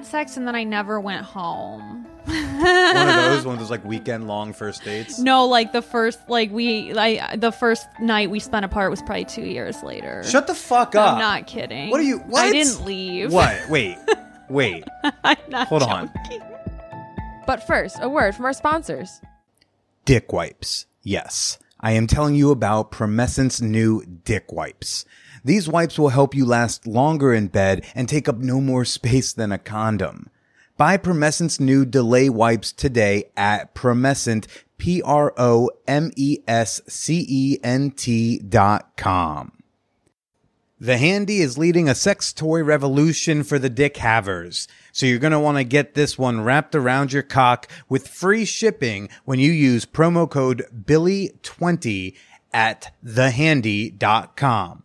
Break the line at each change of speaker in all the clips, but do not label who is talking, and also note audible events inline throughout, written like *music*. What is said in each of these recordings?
had sex and then I never went home.
One of *laughs* those, one of those like weekend long first dates.
No, like the first, like we, like the first night we spent apart was probably two years later.
Shut the fuck up.
I'm not kidding.
What are you? What?
I didn't leave.
What? *laughs* Wait. Wait.
I'm not
Hold on.
joking.
But first, a word from our sponsors.
Dick wipes. Yes. I am telling you about Promescent's new dick wipes. These wipes will help you last longer in bed and take up no more space than a condom. Buy Promescent's new delay wipes today at Promescent, P-R-O-M-E-S-C-E-N-T dot com. The Handy is leading a sex toy revolution for the dick havers. So you're going to want to get this one wrapped around your cock with free shipping when you use promo code Billy20 at thehandy.com.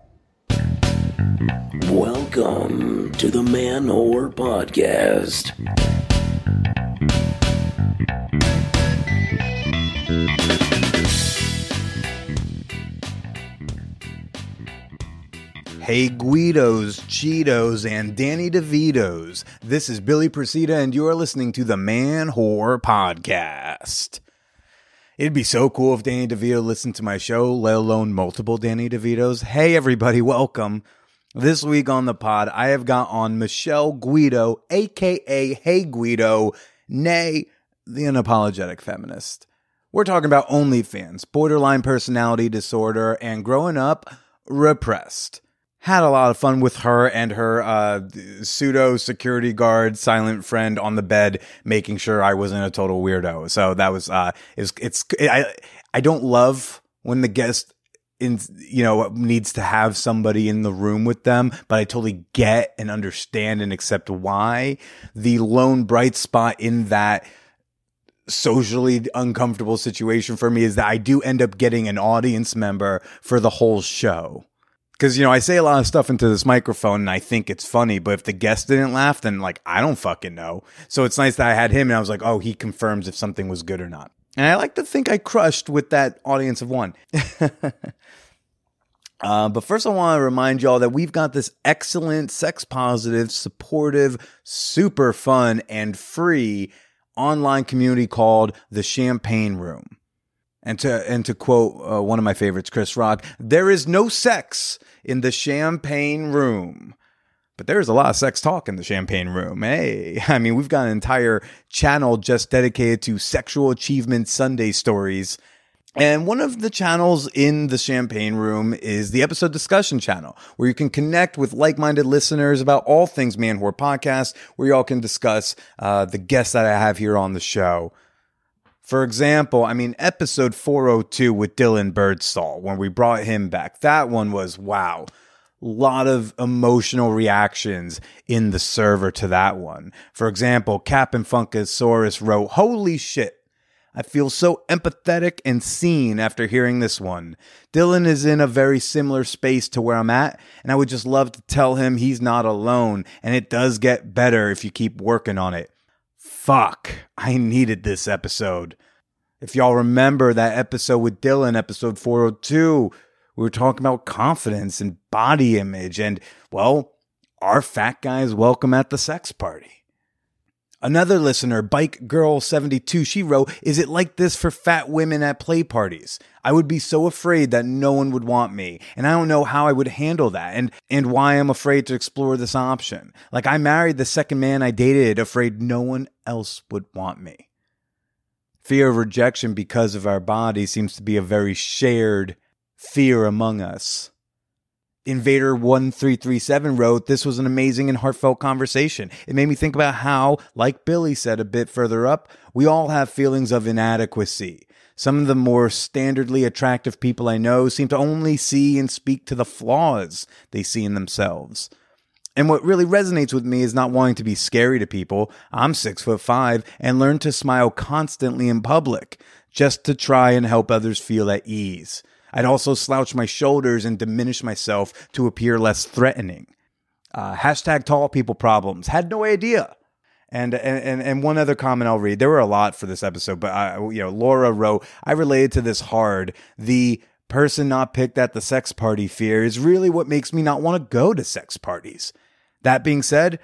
Welcome to the Man Whore Podcast.
Hey Guidos, Cheetos, and Danny DeVitos. This is Billy Procida, and you're listening to the Man Whore Podcast. It'd be so cool if Danny DeVito listened to my show, let alone multiple Danny DeVitos. Hey everybody, welcome. This week on the pod, I have got on Michelle Guido, aka Hey Guido, nay, the unapologetic feminist. We're talking about OnlyFans, borderline personality disorder, and growing up repressed. Had a lot of fun with her and her uh, pseudo security guard, silent friend on the bed, making sure I wasn't a total weirdo. So that was uh, it's it's I I don't love when the guest in you know needs to have somebody in the room with them, but I totally get and understand and accept why the lone bright spot in that socially uncomfortable situation for me is that I do end up getting an audience member for the whole show. Because, you know, I say a lot of stuff into this microphone and I think it's funny, but if the guest didn't laugh, then like, I don't fucking know. So it's nice that I had him and I was like, oh, he confirms if something was good or not. And I like to think I crushed with that audience of one. *laughs* Uh, but first, I want to remind y'all that we've got this excellent, sex positive, supportive, super fun, and free online community called the Champagne Room. And to and to quote uh, one of my favorites, Chris Rock, there is no sex in the Champagne Room. But there's a lot of sex talk in the Champagne Room. Hey, *laughs* I mean, we've got an entire channel just dedicated to sexual achievement Sunday stories. And one of the channels in the Champagne Room is the episode discussion channel, where you can connect with like-minded listeners about all things Man Whore Podcast, where y'all can discuss uh, the guests that I have here on the show. For example, I mean, episode 402 with Dylan Birdsall, when we brought him back, that one was wow. Lot of emotional reactions in the server to that one. For example, Captain Funkasaurus wrote, Holy shit. I feel so empathetic and seen after hearing this one. Dylan is in a very similar space to where I'm at, and I would just love to tell him he's not alone, and it does get better if you keep working on it. Fuck, I needed this episode. If y'all remember that episode with Dylan, episode 402, we were talking about confidence and body image, and, well, our fat guys welcome at the sex party. Another listener, Bike Girl 72, she wrote, Is it like this for fat women at play parties? I would be so afraid that no one would want me, and I don't know how I would handle that and, and why I'm afraid to explore this option. Like I married the second man I dated, afraid no one else would want me. Fear of rejection because of our body seems to be a very shared fear among us. Invader 1337 wrote, This was an amazing and heartfelt conversation. It made me think about how, like Billy said a bit further up, we all have feelings of inadequacy. Some of the more standardly attractive people I know seem to only see and speak to the flaws they see in themselves. And what really resonates with me is not wanting to be scary to people. I'm six foot five and learn to smile constantly in public just to try and help others feel at ease. I'd also slouch my shoulders and diminish myself to appear less threatening. Uh, hashtag tall people problems. Had no idea. And, and and one other comment I'll read. There were a lot for this episode, but I, you know, Laura wrote, "I related to this hard. The person not picked at the sex party fear is really what makes me not want to go to sex parties. That being said,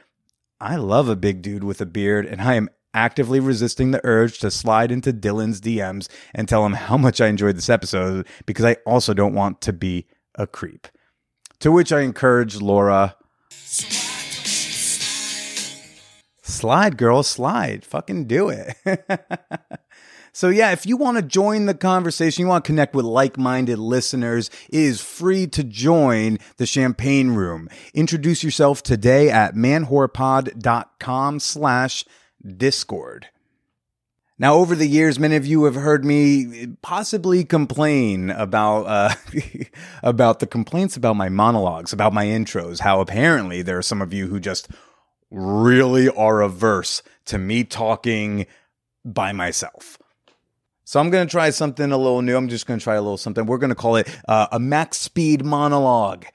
I love a big dude with a beard, and I am actively resisting the urge to slide into Dylan's DMs and tell him how much I enjoyed this episode because I also don't want to be a creep. To which I encourage Laura. Slide, girl, slide. Fucking do it. *laughs* so, yeah, if you want to join the conversation, you want to connect with like minded listeners, it is free to join the Champagne Room. Introduce yourself today at manwhorepod.com slash Discord. Now, over the years, many of you have heard me possibly complain about uh, *laughs* about the complaints about my monologues, about my intros. How apparently there are some of you who just really are averse to me talking by myself. So I'm going to try something a little new. I'm just going to try a little something. We're going to call it uh, a max speed monologue.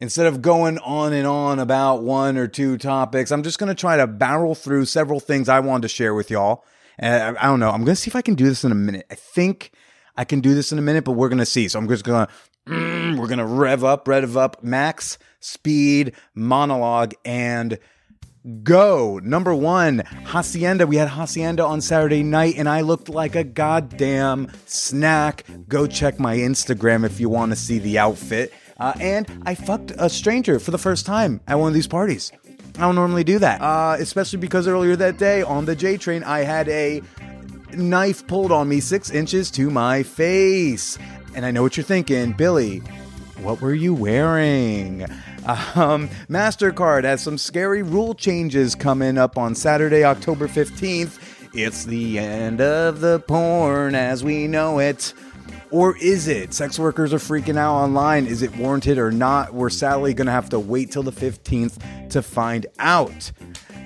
Instead of going on and on about one or two topics, I'm just going to try to barrel through several things I wanted to share with y'all. And I, I don't know. I'm going to see if I can do this in a minute. I think I can do this in a minute, but we're going to see. So I'm just going to, mm, we're going to rev up, rev up, max speed monologue and go. Number one, Hacienda. We had Hacienda on Saturday night, and I looked like a goddamn snack. Go check my Instagram if you want to see the outfit. Uh, and I fucked a stranger for the first time at one of these parties. I don't normally do that, uh, especially because earlier that day on the J train, I had a knife pulled on me six inches to my face. And I know what you're thinking, Billy. What were you wearing? Um, MasterCard has some scary rule changes coming up on Saturday, October 15th. It's the end of the porn as we know it. Or is it? Sex workers are freaking out online. Is it warranted or not? We're sadly going to have to wait till the 15th to find out.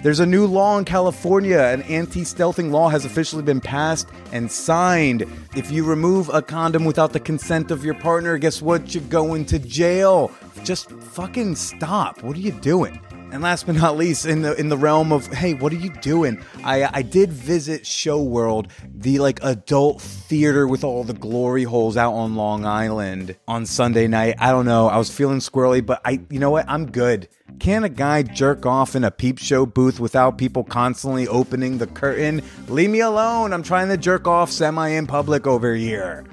There's a new law in California. An anti stealthing law has officially been passed and signed. If you remove a condom without the consent of your partner, guess what? You're going to jail. Just fucking stop. What are you doing? And last but not least, in the in the realm of hey, what are you doing? I I did visit Show World, the like adult theater with all the glory holes out on Long Island on Sunday night. I don't know. I was feeling squirrely, but I you know what? I'm good. Can a guy jerk off in a peep show booth without people constantly opening the curtain? Leave me alone. I'm trying to jerk off semi in public over here.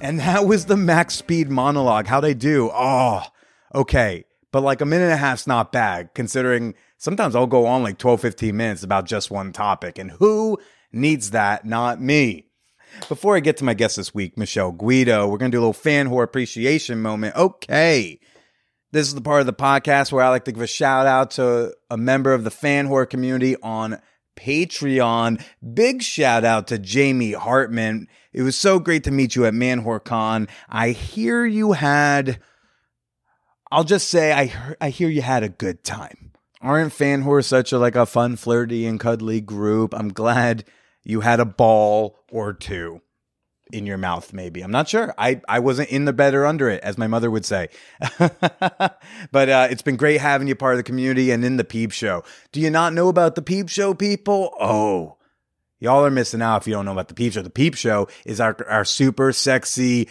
And that was the max speed monologue. How'd I do? Oh, okay. But like a minute and a half's not bad, considering sometimes I'll go on like 12, 15 minutes about just one topic. And who needs that? Not me. Before I get to my guest this week, Michelle Guido, we're going to do a little fan whore appreciation moment. Okay. This is the part of the podcast where I like to give a shout out to a member of the fan whore community on Patreon. Big shout out to Jamie Hartman. It was so great to meet you at ManwhoreCon. I hear you had, I'll just say, I, I hear you had a good time. Aren't fan whores such a like a fun, flirty, and cuddly group? I'm glad you had a ball or two in your mouth maybe. I'm not sure. I i wasn't in the bed or under it as my mother would say. *laughs* But uh, it's been great having you part of the community and in the peep show. Do you not know about the peep show people? Oh y'all are missing out if you don't know about the peep show. The peep show is our our super sexy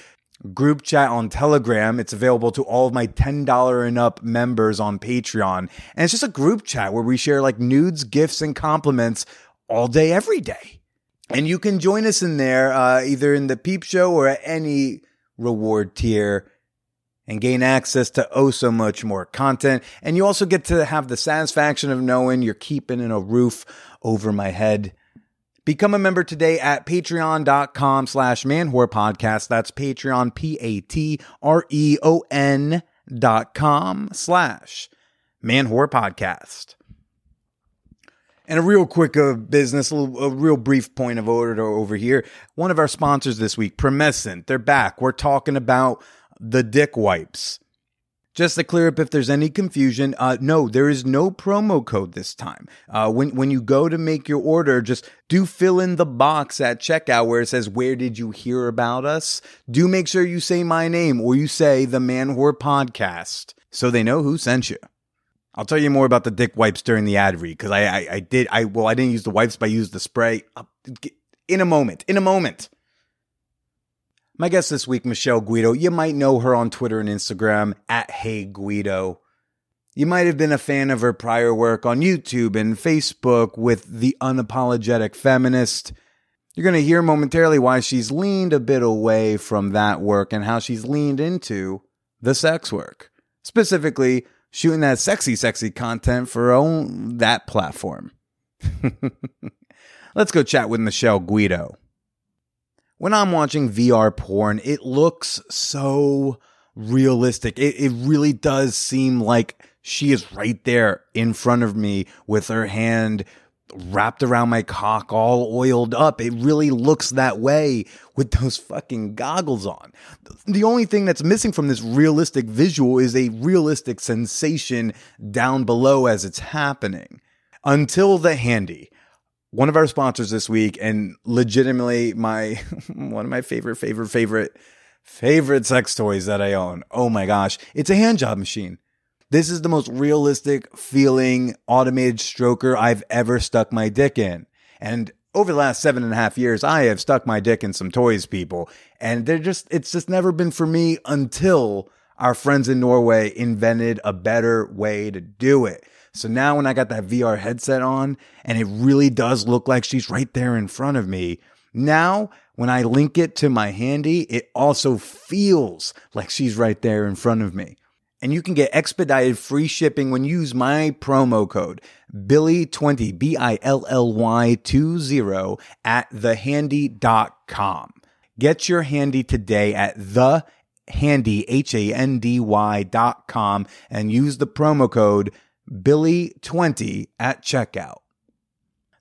group chat on telegram it's available to all of my $10 and up members on patreon and it's just a group chat where we share like nudes gifts and compliments all day every day and you can join us in there, uh, either in the Peep Show or at any reward tier and gain access to oh so much more content. And you also get to have the satisfaction of knowing you're keeping in a roof over my head. Become a member today at patreon.com slash manwhore podcast. That's Patreon, P-A-T-R-E-O-N dot com slash manwhore podcast. And a real quick uh, business, a, little, a, real brief point of order over here. One of our sponsors this week, Promescent, they're back. We're talking about the dick wipes. Just to clear up if there's any confusion, uh, no, there is no promo code this time. Uh, when when you go to make your order, just do fill in the box at checkout where it says "Where did you hear about us?" Do make sure you say my name or you say the Man Whore Podcast so they know who sent you. I'll tell you more about the dick wipes during the ad read because I, I I did I well I didn't use the wipes but I used the spray. Uh, in a moment, in a moment. My guest this week, Michelle Guido. You might know her on Twitter and Instagram at Hey Guido. You might have been a fan of her prior work on YouTube and Facebook with The Unapologetic Feminist. You're going to hear momentarily why she's leaned a bit away from that work and how she's leaned into the sex work. Specifically, shooting that sexy, sexy content for own that platform. *laughs* Let's go chat with Michelle Guido when I'm watching VR porn, it looks so realistic. It, it really does seem like she is right there in front of me with her hand wrapped around my cock, all oiled up. It really looks that way with those fucking goggles on. The only thing that's missing from this realistic visual is a realistic sensation down below as it's happening. Until the handy one of our sponsors this week and legitimately my *laughs* one of my favorite favorite favorite favorite sex toys that I own. Oh my gosh, it's a hand job machine. This is the most realistic feeling automated stroker I've ever stuck my dick in. And over the last seven and a half years, I have stuck my dick in some toys, people. And they're just, it's just never been for me until our friends in Norway invented a better way to do it. So now when I got that VR headset on and it really does look like she's right there in front of me, now when I link it to my handy, it also feels like she's right there in front of me. And you can get expedited free shipping when you use my promo code Billy20, B I L L Y 20 at thehandy.com. Get your handy today at the handy, H A N D Y dot com and use the promo code Billy20 at checkout.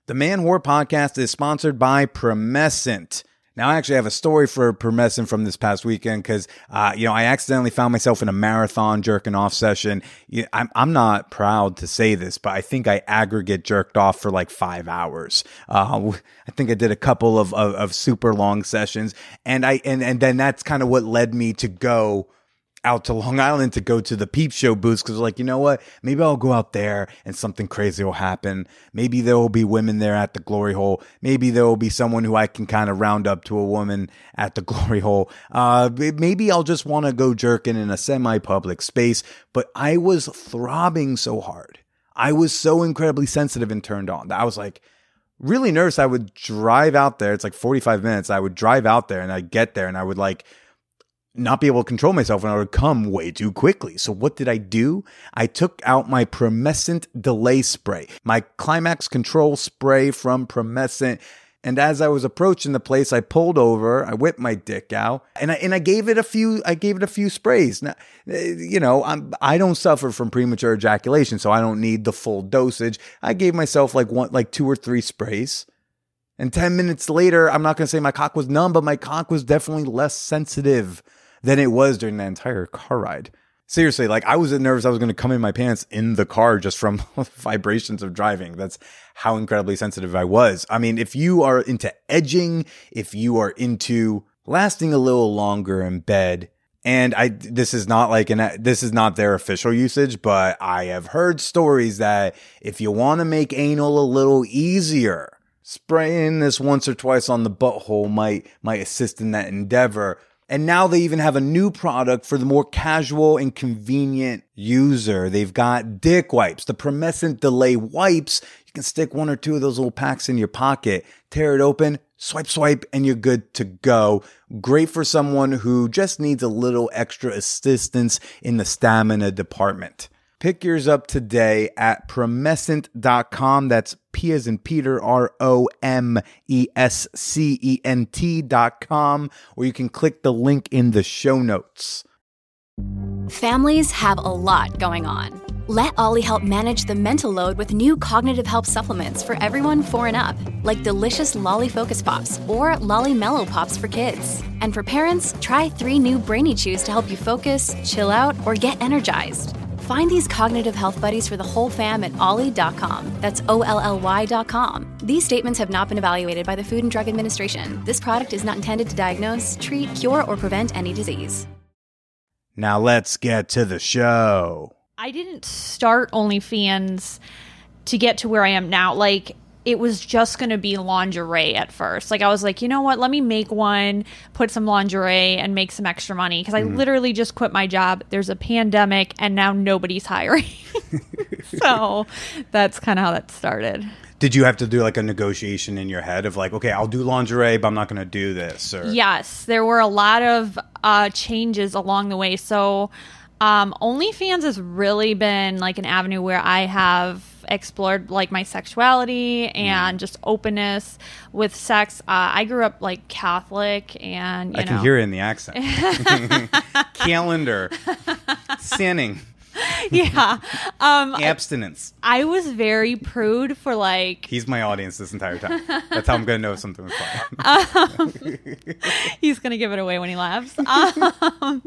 The Man Whore podcast is sponsored by Promescent. Now, I actually have a story for Promescent from this past weekend because, uh, you know, I accidentally found myself in a marathon jerking off session. I'm, I'm not proud to say this, but I think I aggregate jerked off for like five hours. Uh, I think I did a couple of, of, of super long sessions, and I and and then that's kind of what led me to go out to Long Island to go to the peep show booths because like, you know what? Maybe I'll go out there and something crazy will happen. Maybe there will be women there at the glory hole. Maybe there will be someone who I can kind of round up to a woman at the *laughs* glory hole. Uh, maybe I'll just want to go jerking in a semi public space, but I was throbbing so hard. I was so incredibly sensitive and turned on that I was like, really nervous. I would drive out there. It's like 45 minutes. I would drive out there and I'd get there and I would like, not be able to control myself and I would come way too quickly. So what did I do? I took out my Promescent delay spray, my climax control spray from Promescent. And as I was approaching the place, I pulled over, I whipped my dick out, and I and I gave it a few. I gave it a few sprays. Now, eh, you know, I'm I don't suffer from premature ejaculation, so I don't need the full dosage. I gave myself like one, like two or three sprays. And 10 minutes later, I'm not going to say my cock was numb, but my cock was definitely less sensitive than it was during that entire car ride. Seriously, like I was nervous I was going to come in my pants in the car just from *laughs* vibrations of driving. That's how incredibly sensitive I was. I mean, if you are into edging, if you are into lasting a little longer in bed, and I this is not like an this is not their official usage, but I have heard stories that if you want to make anal a little easier, spraying this once or twice on the butthole might might assist in that endeavor. And now they even have a new product for the more casual and convenient user. They've got dick wipes, the Promescent Delay wipes. You can stick one or two of those little packs in your pocket, tear it open, swipe, swipe, and you're good to go. Great for someone who just needs a little extra assistance in the stamina department. Pick yours up today at promescent.com. That's P as in Peter, R O M E S C E N T.com, or you can click the link in the show notes.
Families have a lot going on. Let Olly help manage the mental load with new cognitive help supplements for everyone four and up, like delicious Lolly Focus Pops or Lolly Mellow Pops for kids. And for parents, try three new Brainy Chews to help you focus, chill out, or get energized. Find these cognitive health buddies for the whole fam at olly.com. That's O L L Y.com. These statements have not been evaluated by the Food and Drug Administration. This product is not intended to diagnose, treat, cure, or prevent any disease.
Now let's get to the show.
I didn't start OnlyFans to get to where I am now. Like, it was just going to be lingerie at first. Like, I was like, you know what? Let me make one, put some lingerie, and make some extra money. Because I literally just quit my job. There's a pandemic, and now nobody's hiring. *laughs* so that's kind of how that started.
Did you have to do like a negotiation in your head of like, okay, I'll do lingerie, but I'm not going to do this? Or
Yes, there were a lot of uh, changes along the way. So, um, OnlyFans has really been like an avenue where I have explored like my sexuality and just openness with sex. Uh, I grew up like Catholic, and you
I
know,
can hear it in the accent. *laughs* Calendar, sinning,
yeah. Um,
abstinence.
I was very prude for like
He's my audience this entire time. That's how I'm going to know something was fine. *laughs*
he's gonna give it away when he laughs. *laughs* Um,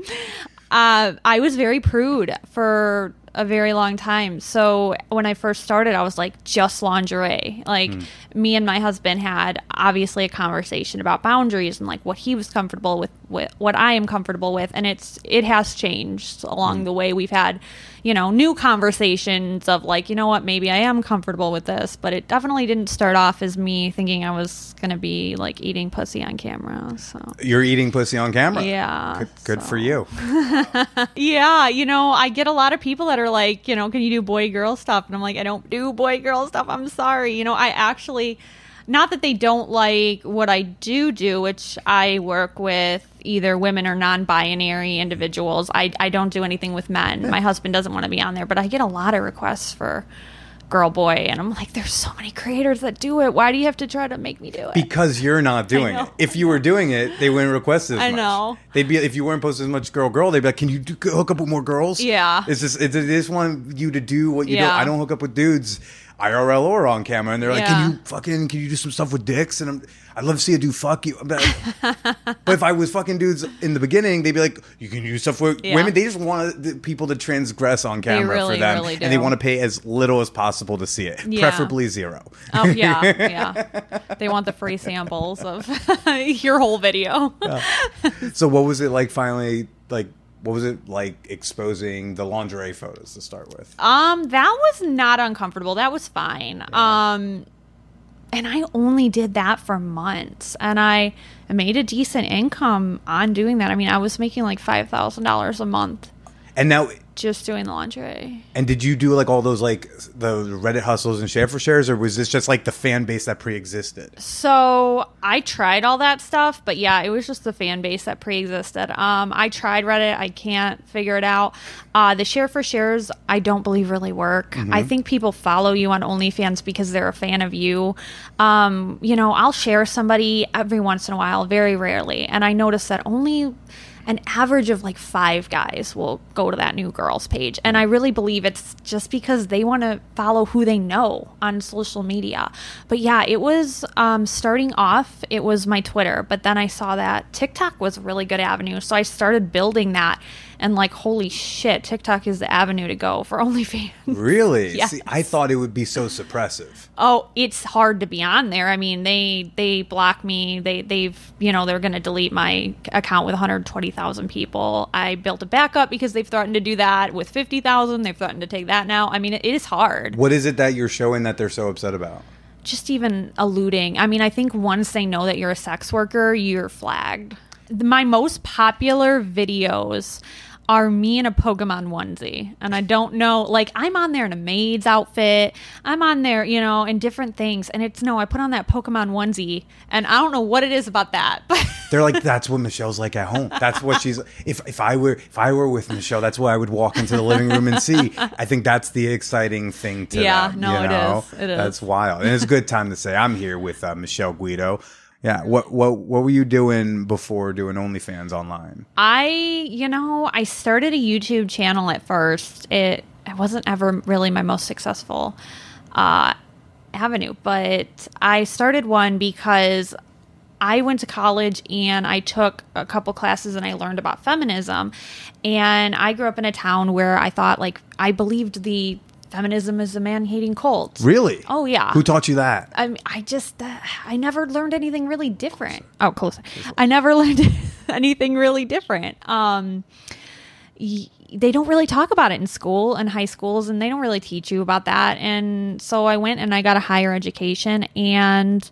uh, I was very prude for a very long time. So when I first started, I was like just lingerie. Like hmm. me and my husband had obviously a conversation about boundaries and like what he was comfortable with, with what I am comfortable with, and it's it has changed along hmm. the way. We've had you know new conversations of like you know what maybe I am comfortable with this, but it definitely didn't start off as me thinking I was gonna be like eating pussy on camera. So.
You're eating pussy on camera.
Yeah,
Good, good for you. *laughs* *laughs*
Yeah, you know, I get a lot of people that are like, you know, can you do boy girl stuff? And I'm like, I don't do boy girl stuff. I'm sorry. You know, I actually, not that they don't like what I do do, which I work with either women or non binary individuals. I, I don't do anything with men. My husband doesn't want to be on there, but I get a lot of requests for girl boy. And I'm like, there's so many creators that do it. Why do you have to try to make me do it?
Because you're not doing it. If you were doing it, they wouldn't request as
I
much.
know.
They'd be if you weren't posting as much girl girl. They'd be like, "Can you do, hook up with more girls?"
Yeah.
It's just it's, they just want you to do what you do. I don't hook up with dudes. IRL or on camera, and they're like,
Yeah.
"Can you fucking can you do some stuff with dicks?" And I'm, I'd love to see a dude fuck you. But, *laughs* but if I was fucking dudes in the beginning, they'd be like, "You can do stuff with
Yeah.
women." They just want the people to transgress on camera
really,
for them,
really
and they want to pay as little as possible to see it,
Yeah.
preferably zero.
Oh yeah, *laughs* yeah. They want the free samples of *laughs* your whole video.
So what was it like finally like what was it like exposing the lingerie photos to start with?
Um, that was not uncomfortable. That was fine. Um, and I only did that for months, and I made a decent income on doing that. I mean, I was making like five thousand dollars a month
And now
just doing the lingerie.
and did you do like all those like the Reddit hustles and share for shares or was this just like the fan base that pre-existed?
So I tried all that stuff, but yeah, it was just the fan base that pre-existed. Um, I tried Reddit, I can't figure it out. Uh, the share for shares, I don't believe really work. I think people follow you on OnlyFans because they're a fan of you. Um, you know, I'll share somebody every once in a while, very rarely, and I notice that only an average of like five guys will go to that new girls page. And I really believe it's just because they want to follow who they know on social media. But yeah, it was um, starting off, it was my Twitter, but then I saw that TikTok was a really good avenue. So I started building that. And like, holy shit, TikTok is the avenue to go for *laughs* OnlyFans.
Really? *laughs*
Yes.
See, I thought it would be so suppressive.
Oh, it's hard to be on there. I mean, they they block me. They they've you know they're going to delete my account with 120,000 people. I built a backup because they've threatened to do that with 50,000. They've threatened to take that now. I mean, it is hard.
What is it that you're showing that they're so upset about?
Just even alluding. I mean, I think once they know that you're a sex worker, you're flagged. My most popular videos are me in a Pokemon onesie. And I don't know, like, I'm on there in a maid's outfit. I'm on there, you know, in different things. And it's no, I put on that Pokemon onesie, and I don't know what it is about that. But *laughs*
They're like, that's what Michelle's like at home. That's what she's. *laughs* If if I were if I were with Michelle, that's what I would walk into the living room and see. I think that's the exciting thing to
Yeah, no,
you
it
know?
is. It is.
That's wild, and it's a good time to say I'm here with uh, Michelle Guido. Yeah, what what what were you doing before doing OnlyFans online?
I, you know, I started a YouTube channel at first. It it wasn't ever really my most successful uh, avenue. But I started one because I went to college and I took a couple classes and I learned about feminism. And I grew up in a town where I thought, like, I believed the feminism is a man hating cult.
Really?
Oh, yeah.
Who taught you that?
I mean, I just, uh, I never learned anything really different. Oh, close. I never *laughs* learned *laughs* anything really different. Um, y- they don't really talk about it in school and high schools, and they don't really teach you about that. And so I went and I got a higher education, and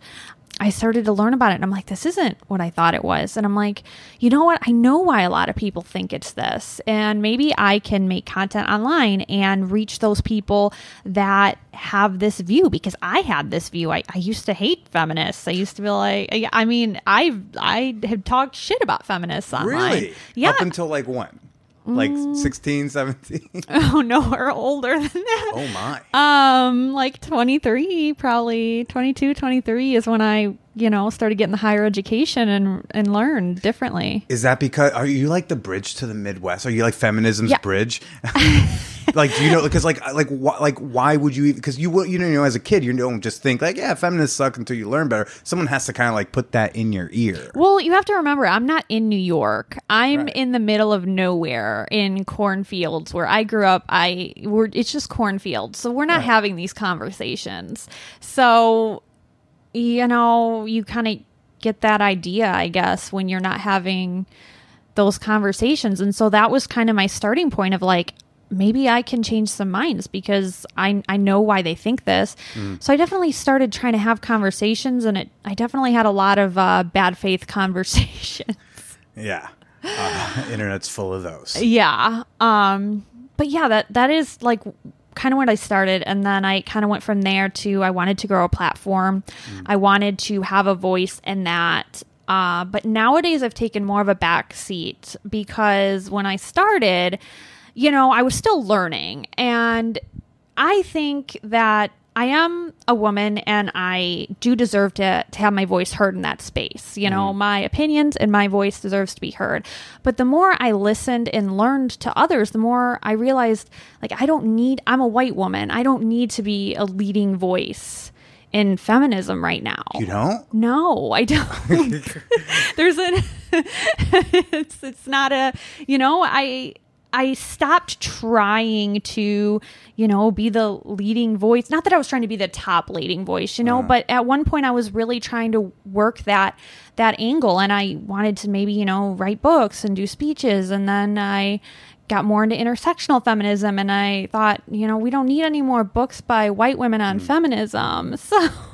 I started to learn about it. And I'm like, this isn't what I thought it was. And I'm like, you know what? I know why a lot of people think it's this. And maybe I can make content online and reach those people that have this view because I had this view. I, I used to hate feminists. I used to be like, I- I mean, I I have talked shit about feminists online.
Really?
Yeah.
Up until like when? Like 16, 17? *laughs* *laughs*
oh no, we're older than that.
oh my.
Um, like 23, probably 22, 23 is when I, you know, started getting the higher education and and learned differently.
Is that because are you like the bridge to the Midwest? Are you like feminism's
Yeah.
bridge? *laughs* like do you know because like like wh- like why would you even because you will you know as a kid you don't just think like yeah feminists suck until you learn better. Someone has to kind of like put that in your ear.
Well, you have to remember, I'm not in New York. I'm
Right.
in the middle of nowhere in cornfields where I grew up. I we're it's just cornfields, so we're not having these conversations. So, you know, you kind of get that idea, I guess, when you're not having those conversations. And so that was kind of my starting point of like, maybe I can change some minds because I I know why they think this. So I definitely started trying to have conversations, and it I definitely had a lot of uh, bad faith *laughs* conversations.
Yeah, uh, *laughs* internet's full of those.
yeah. Um. But yeah, that that is like kind of when I started, and then I kind of went from there to I wanted to grow a platform. I wanted to have a voice in that. Uh, but nowadays, I've taken more of a back seat because when I started, you know, I was still learning, and I think that I am a woman and I do deserve to, to have my voice heard in that space. You know, mm. my opinions and my voice deserves to be heard. But the more I listened and learned to others, the more I realized like I don't need I'm a white woman. I don't need to be a leading voice in feminism right now.
You don't?
No, I don't. *laughs* *laughs* There's a *laughs* it's it's not a you know, I I stopped trying to, you know, be the leading voice. Not that I was trying to be the top leading voice, you know, but at one point I was really trying to work that that angle and I wanted to maybe, you know, write books and do speeches and then I got more into intersectional feminism and I thought, you know, we don't need any more books by white women on hmm. feminism. *laughs*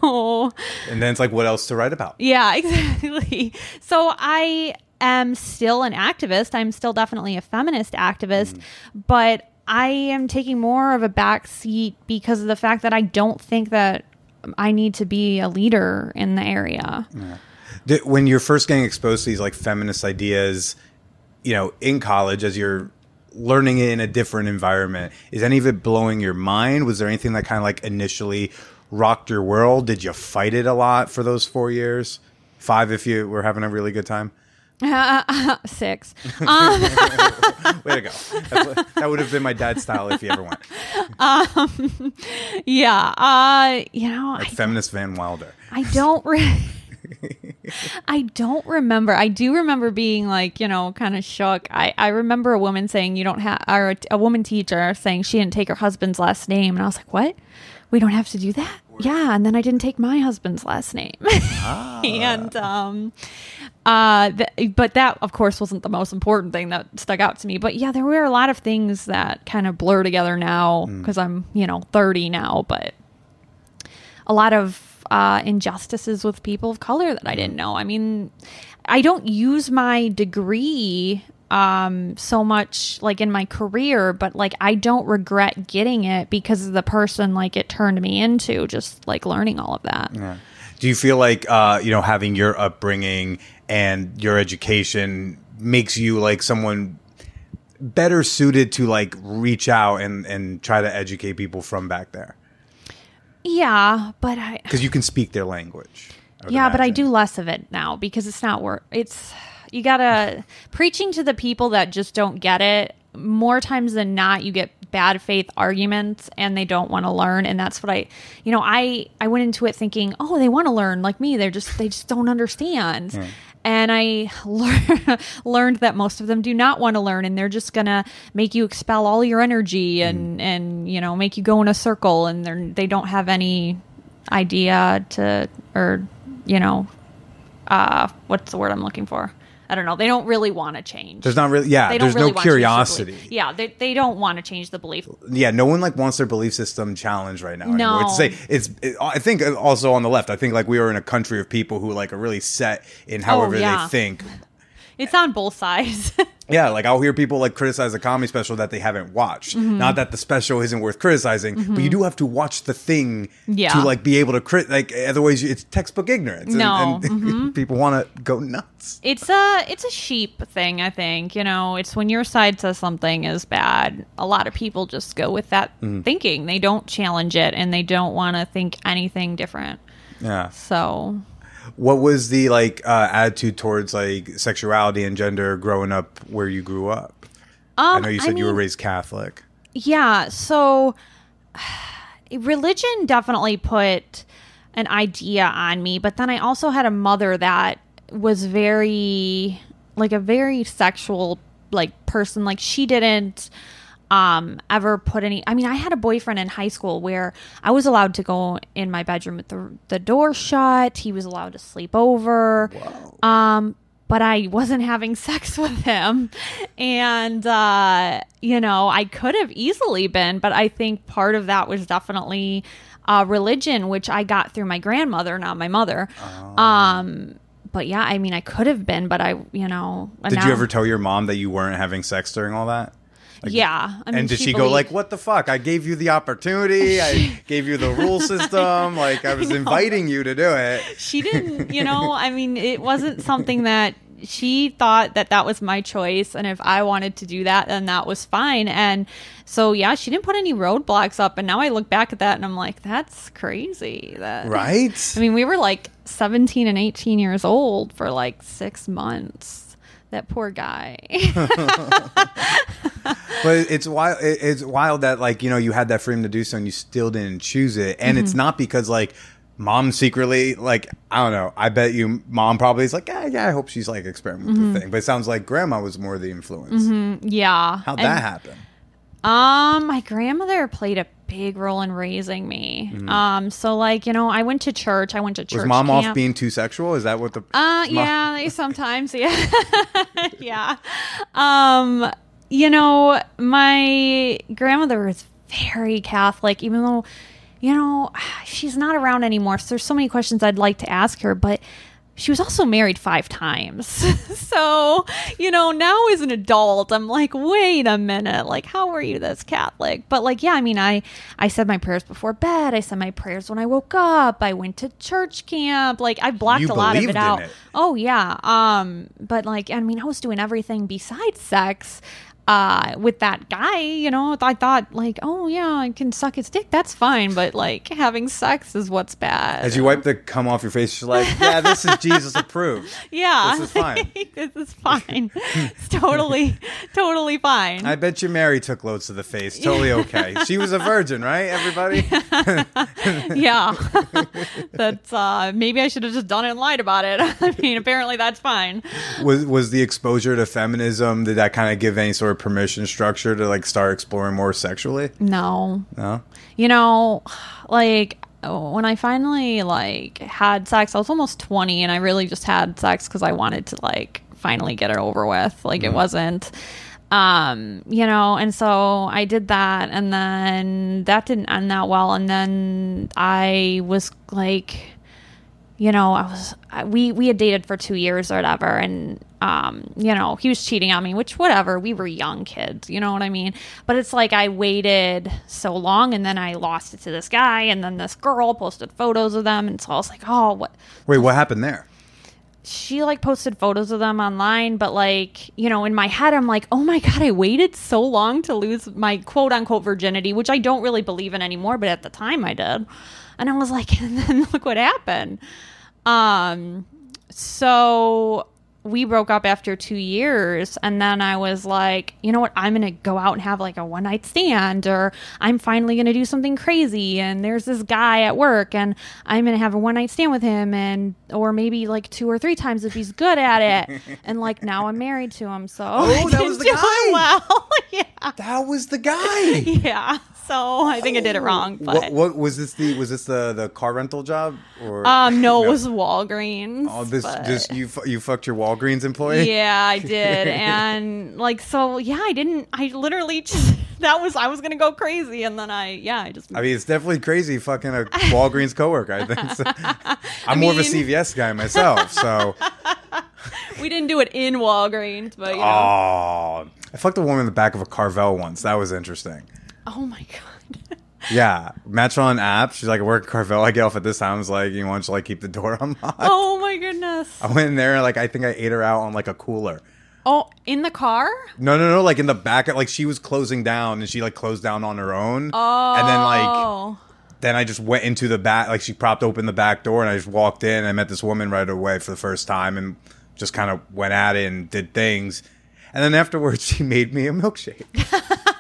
So
And then it's like, what else to write about?
yeah, *laughs* exactly. So I am still an activist. I'm still definitely a feminist activist, but I am taking more of a back seat because of the fact that I don't think that I need to be a leader in the area.
Did, when you're first getting exposed to these like feminist ideas, you know, in college as you're learning it in a different environment, is any of it blowing your mind? Was there anything that kind of like initially rocked your world? Did you fight it a lot for those four years? Five if you were having a really good time. *laughs*
Six. *laughs*
Way to go! That's, that would have been my dad's style if he ever went. *laughs*
Yeah. Uh, you know,
Like
I
feminist Van Wilder.
I don't re- I don't remember. I do remember being like, you know, kind of shook. I, I remember a woman saying you don't have or a, a woman teacher saying she didn't take her husband's last name and I was like, "What? We don't have to do that?" Yeah, and then I didn't take my husband's last name. *laughs* and um uh th- but that of course wasn't the most important thing that stuck out to me. But yeah, there were a lot of things that kind of blur together now because I'm, you know, 30 now, but a lot of uh, injustices with people of color that I didn't know. I mean, I don't use my degree um, so much like in my career, but like I don't regret getting it because of the person like it turned me into, just like learning all of that.
Do you feel like uh, you know having your upbringing and your education makes you like someone better suited to like reach out and and try to educate people from back there
Yeah, but I
because you can speak their language.
yeah, but I do less of it now because it's not work. It's you gotta preaching to the people that just don't get it. more times than not you get bad faith arguments and they don't want to learn. And that's what I you know I I went into it thinking oh they want to learn like me. They're just they just don't understand. And I *laughs* lear- learned that most of them do not want to learn and they're just going to make you expel all your energy and and you know make you go in a circle and they're they don't have any idea to or you know uh what's the word I'm looking for I don't know they don't really want to change
There's not really, yeah. There's
really
no curiosity.
Yeah, they, they don't want to change the belief.
Yeah, no one like wants their belief system challenged right now. Anymore.
No.
It's, say, it's it, I think uh, also on the left. I think like we are in a country of people who like are really set in oh, however
Oh, yeah.
they think.
It's on both sides. *laughs*
Yeah, like I'll hear people like criticize a comedy special that they haven't watched.
Mm-hmm.
Not that the special isn't worth criticizing, but you do have to watch the thing
Yeah.
to like be able to crit. Like otherwise, it's textbook ignorance. And-
No,
and, *laughs*
Mm-hmm.
people want to go nuts.
it's a it's a sheep thing, I think. You know, it's when your side says something is bad, a lot of people just go with that
Mm-hmm.
thinking. They don't challenge it and they don't want to think anything different.
Yeah.
So,
What was the like uh, attitude towards like sexuality and gender growing up where you grew up? I
um,
know you said you were raised Catholic.
Yeah, so *sighs* religion definitely put an idea on me, but then I also had a mother that was very like a very sexual like person. Like she didn't um ever put any I mean, I had a boyfriend in high school where I was allowed to go in my bedroom with the the door shut. He was allowed to sleep over. Um but I wasn't having *laughs* sex with him. And, uh, you know, I could have easily been, but I think part of that was definitely uh, religion, which I got through my grandmother, not my mother. Um, but yeah, I mean, I could have been, but I, you know.
Did
now-
you ever tell your mom that you weren't having sex during all that?
Yeah. I mean,
and did she, go
believed-
like, "What the fuck? I gave you the opportunity. I *laughs* gave you the rule system. *laughs* Like I was inviting you to do it."
she didn't you know *laughs* i mean it wasn't something that she thought that that was my choice and if i wanted to do that then that was fine and so yeah she didn't put any roadblocks up and now i look back at that and i'm like that's crazy that
Right?
i mean we were like 17 and 18 years old for like six months that poor guy *laughs*
but it's wild. It's wild that like you know you had that freedom to do so and you still didn't choose it, and
Mm-hmm.
it's not because like mom secretly like I don't know. I bet you mom probably is like, yeah, yeah. I hope she's like experimenting
Mm-hmm.
with the thing. But it sounds like grandma was more the influence.
yeah
How'd
And-
that happen?
Um, my grandmother played a big role in raising me. Um, so like you know, I went to church. I went to church.
Was mom off being too sexual? Is that what the?
Uh,
mom-
yeah, *laughs* sometimes, yeah, *laughs* yeah. Um, you know, my grandmother was very Catholic, even though, you know, *sighs* she's not around anymore. So there's so many questions I'd like to ask her, but she was also married five times. *laughs* so, you know, now as an adult, I'm like, wait a minute, like, how were you this Catholic? But like, yeah, I mean, I, I said my prayers before bed. I said my prayers when I woke up. I went to church camp. Like, I blocked
You
a lot of it out.
it.
Oh yeah. Um, but like, I mean, I was doing everything besides sex. Uh, with that guy, you know, I thought like, oh yeah, I can suck his dick. That's fine. But like, having sex is what's bad.
As you wipe the cum off your face, she's like, *laughs* "Yeah, this is Jesus approved.
yeah,
This is fine. *laughs*
this is fine. it's totally, totally fine.
I bet you Mary took loads to the face. Totally *laughs* okay. She was a virgin, right? Everybody.
yeah, that's uh, maybe I should have just done it and lied about it. I mean, apparently that's fine.
was was the exposure to feminism did that kind of give any sort of permission structure to like start exploring more sexually?
No,
No.
you know like when i finally like had sex i was almost 20 and i really just had sex because i wanted to like finally get it over with like it wasn't um you know and so i did that and then that didn't end that well and then i was like you know, I was I- we we had dated for two years or whatever, and um, you know, he was cheating on me, which whatever. We were young kids, you know what I mean. But it's like I waited so long, and then I lost it to this guy, and then this girl posted photos of them, and so I was like, oh, what?
Wait, what happened there?
She like posted photos of them online, but like you know, in my head, I'm like, oh my god, I waited so long to lose my quote unquote virginity, which I don't really believe in anymore, but at the time I did, and I was like, *laughs* and then look what happened. Um, so we broke up after two years and then i was like you know what i'm gonna go out and have like a one night stand or i'm finally gonna do something crazy and there's this guy at work and i'm gonna have a one night stand with him and or maybe like two or three times if he's good at it *laughs* and like now i'm married to him so
Oh, that was the guy. *laughs*
well *laughs* yeah
That was the guy.
yeah so i think i did it wrong but
What, what was this? The was this the the car rental job or
um no, it was walgreens
Oh, this
but-
just you you fucked your Walgreens employee.
Yeah, I *laughs* did. and like so yeah, I didn't I literally just *laughs* that was I was going to go crazy and then I yeah, I just
I mean, it's definitely crazy fucking a *laughs* Walgreens coworker. I think so. I'm more of a CVS guy myself, so
we didn't do it in Walgreens, but you know.
oh, I fucked a woman in the back of a Carvel once. That was interesting.
Oh, my god.
Yeah, match on app. She's like, I work at Carvel. I get off at this time. I was like, you want to like keep the door *laughs* unlocked?
Oh my goodness.
I went in there like I think I ate her out on like a cooler.
Oh, in the car?
No, no, no. Like in the back, like she was closing down and she like closed down on her own. Oh. And then like
Oh.
then I just went into the back, like she propped open the back door, and I just walked in. And I met this woman right away for the first time, and just kind of went at it and did things. And then afterwards, *laughs* she made me a milkshake. *laughs*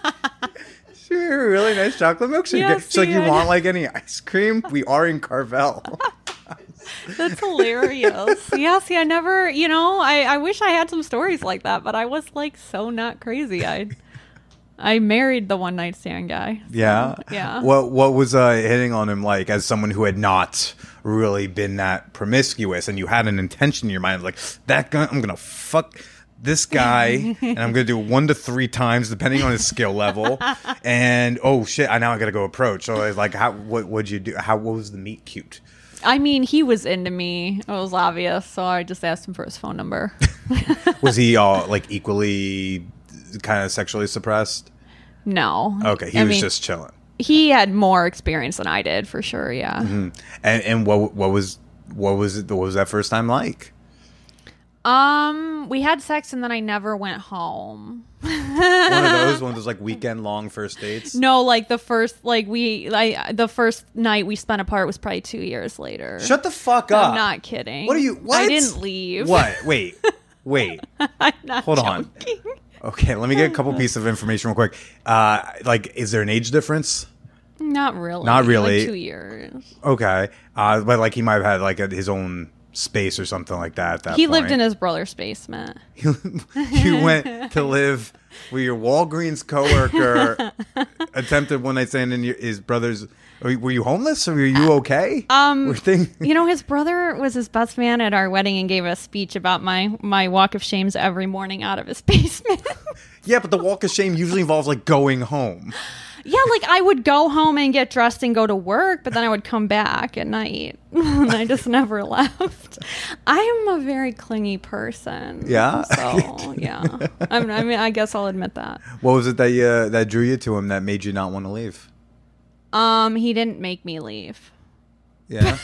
a really nice chocolate milkshake.
Yeah,
She's like, "You
I
want
know.
like any ice cream? We are in Carvel." *laughs* *laughs*
That's hilarious. yeah, see, I never, you know, I, I wish I had some stories like that, but I was like so not crazy. I I married the one night stand guy. so,
yeah,
Yeah.
What What was uh, hitting on him like as someone who had not really been that promiscuous, and you had an intention in your mind, like that guy, I'm gonna fuck this guy, and I'm gonna do one to three times depending on his skill level. *laughs* And oh shit, I now I gotta go approach. So I was like, how what would you do? How what was the meet cute?
I mean, he was into me. It was obvious, so I just asked him for his phone number. *laughs*
Was he *laughs* all like equally kind of sexually suppressed?
no.
Okay, he
I
was
mean,
just chilling.
he had more experience than I did for sure. Yeah. Mm-hmm.
And and what what was what was it? What was that first time like?
Um, we had sex and then I never went home.
One of those *laughs* one of those like weekend long first dates.
No, like the first, like we, like the first night we spent apart was probably two years later.
Shut the fuck up.
I'm not kidding.
What are you? What?
I didn't leave.
What? Wait, *laughs* wait.
I'm not
Hold on.
joking.
Okay, let me get a couple *laughs* pieces of information real quick. Uh, like, is there an age difference?
Not really.
Not really.
Like two years.
Okay, uh, but like he might have had like a, his own space or something like that. At that
He lived in his brother's basement. *laughs*
you went to live with your Walgreens coworker. *laughs* attempted one night stand in your, his brother's. Were you- homeless or were you okay? Um, *laughs*
You know, his brother was his best man at our wedding and gave a speech about my my walk of shames every morning out of his basement.
yeah, but the walk of shame usually involves like going home.
Yeah, like I would go home and get dressed and go to work, but then I would come back at night. *laughs* and I just never *laughs* left. I am a very clingy person.
Yeah?
So *laughs* yeah, I'm, I mean, I guess I'll admit that.
What was it that you, that drew you to him that made you not want to leave?
Um, he didn't make me leave.
Yeah,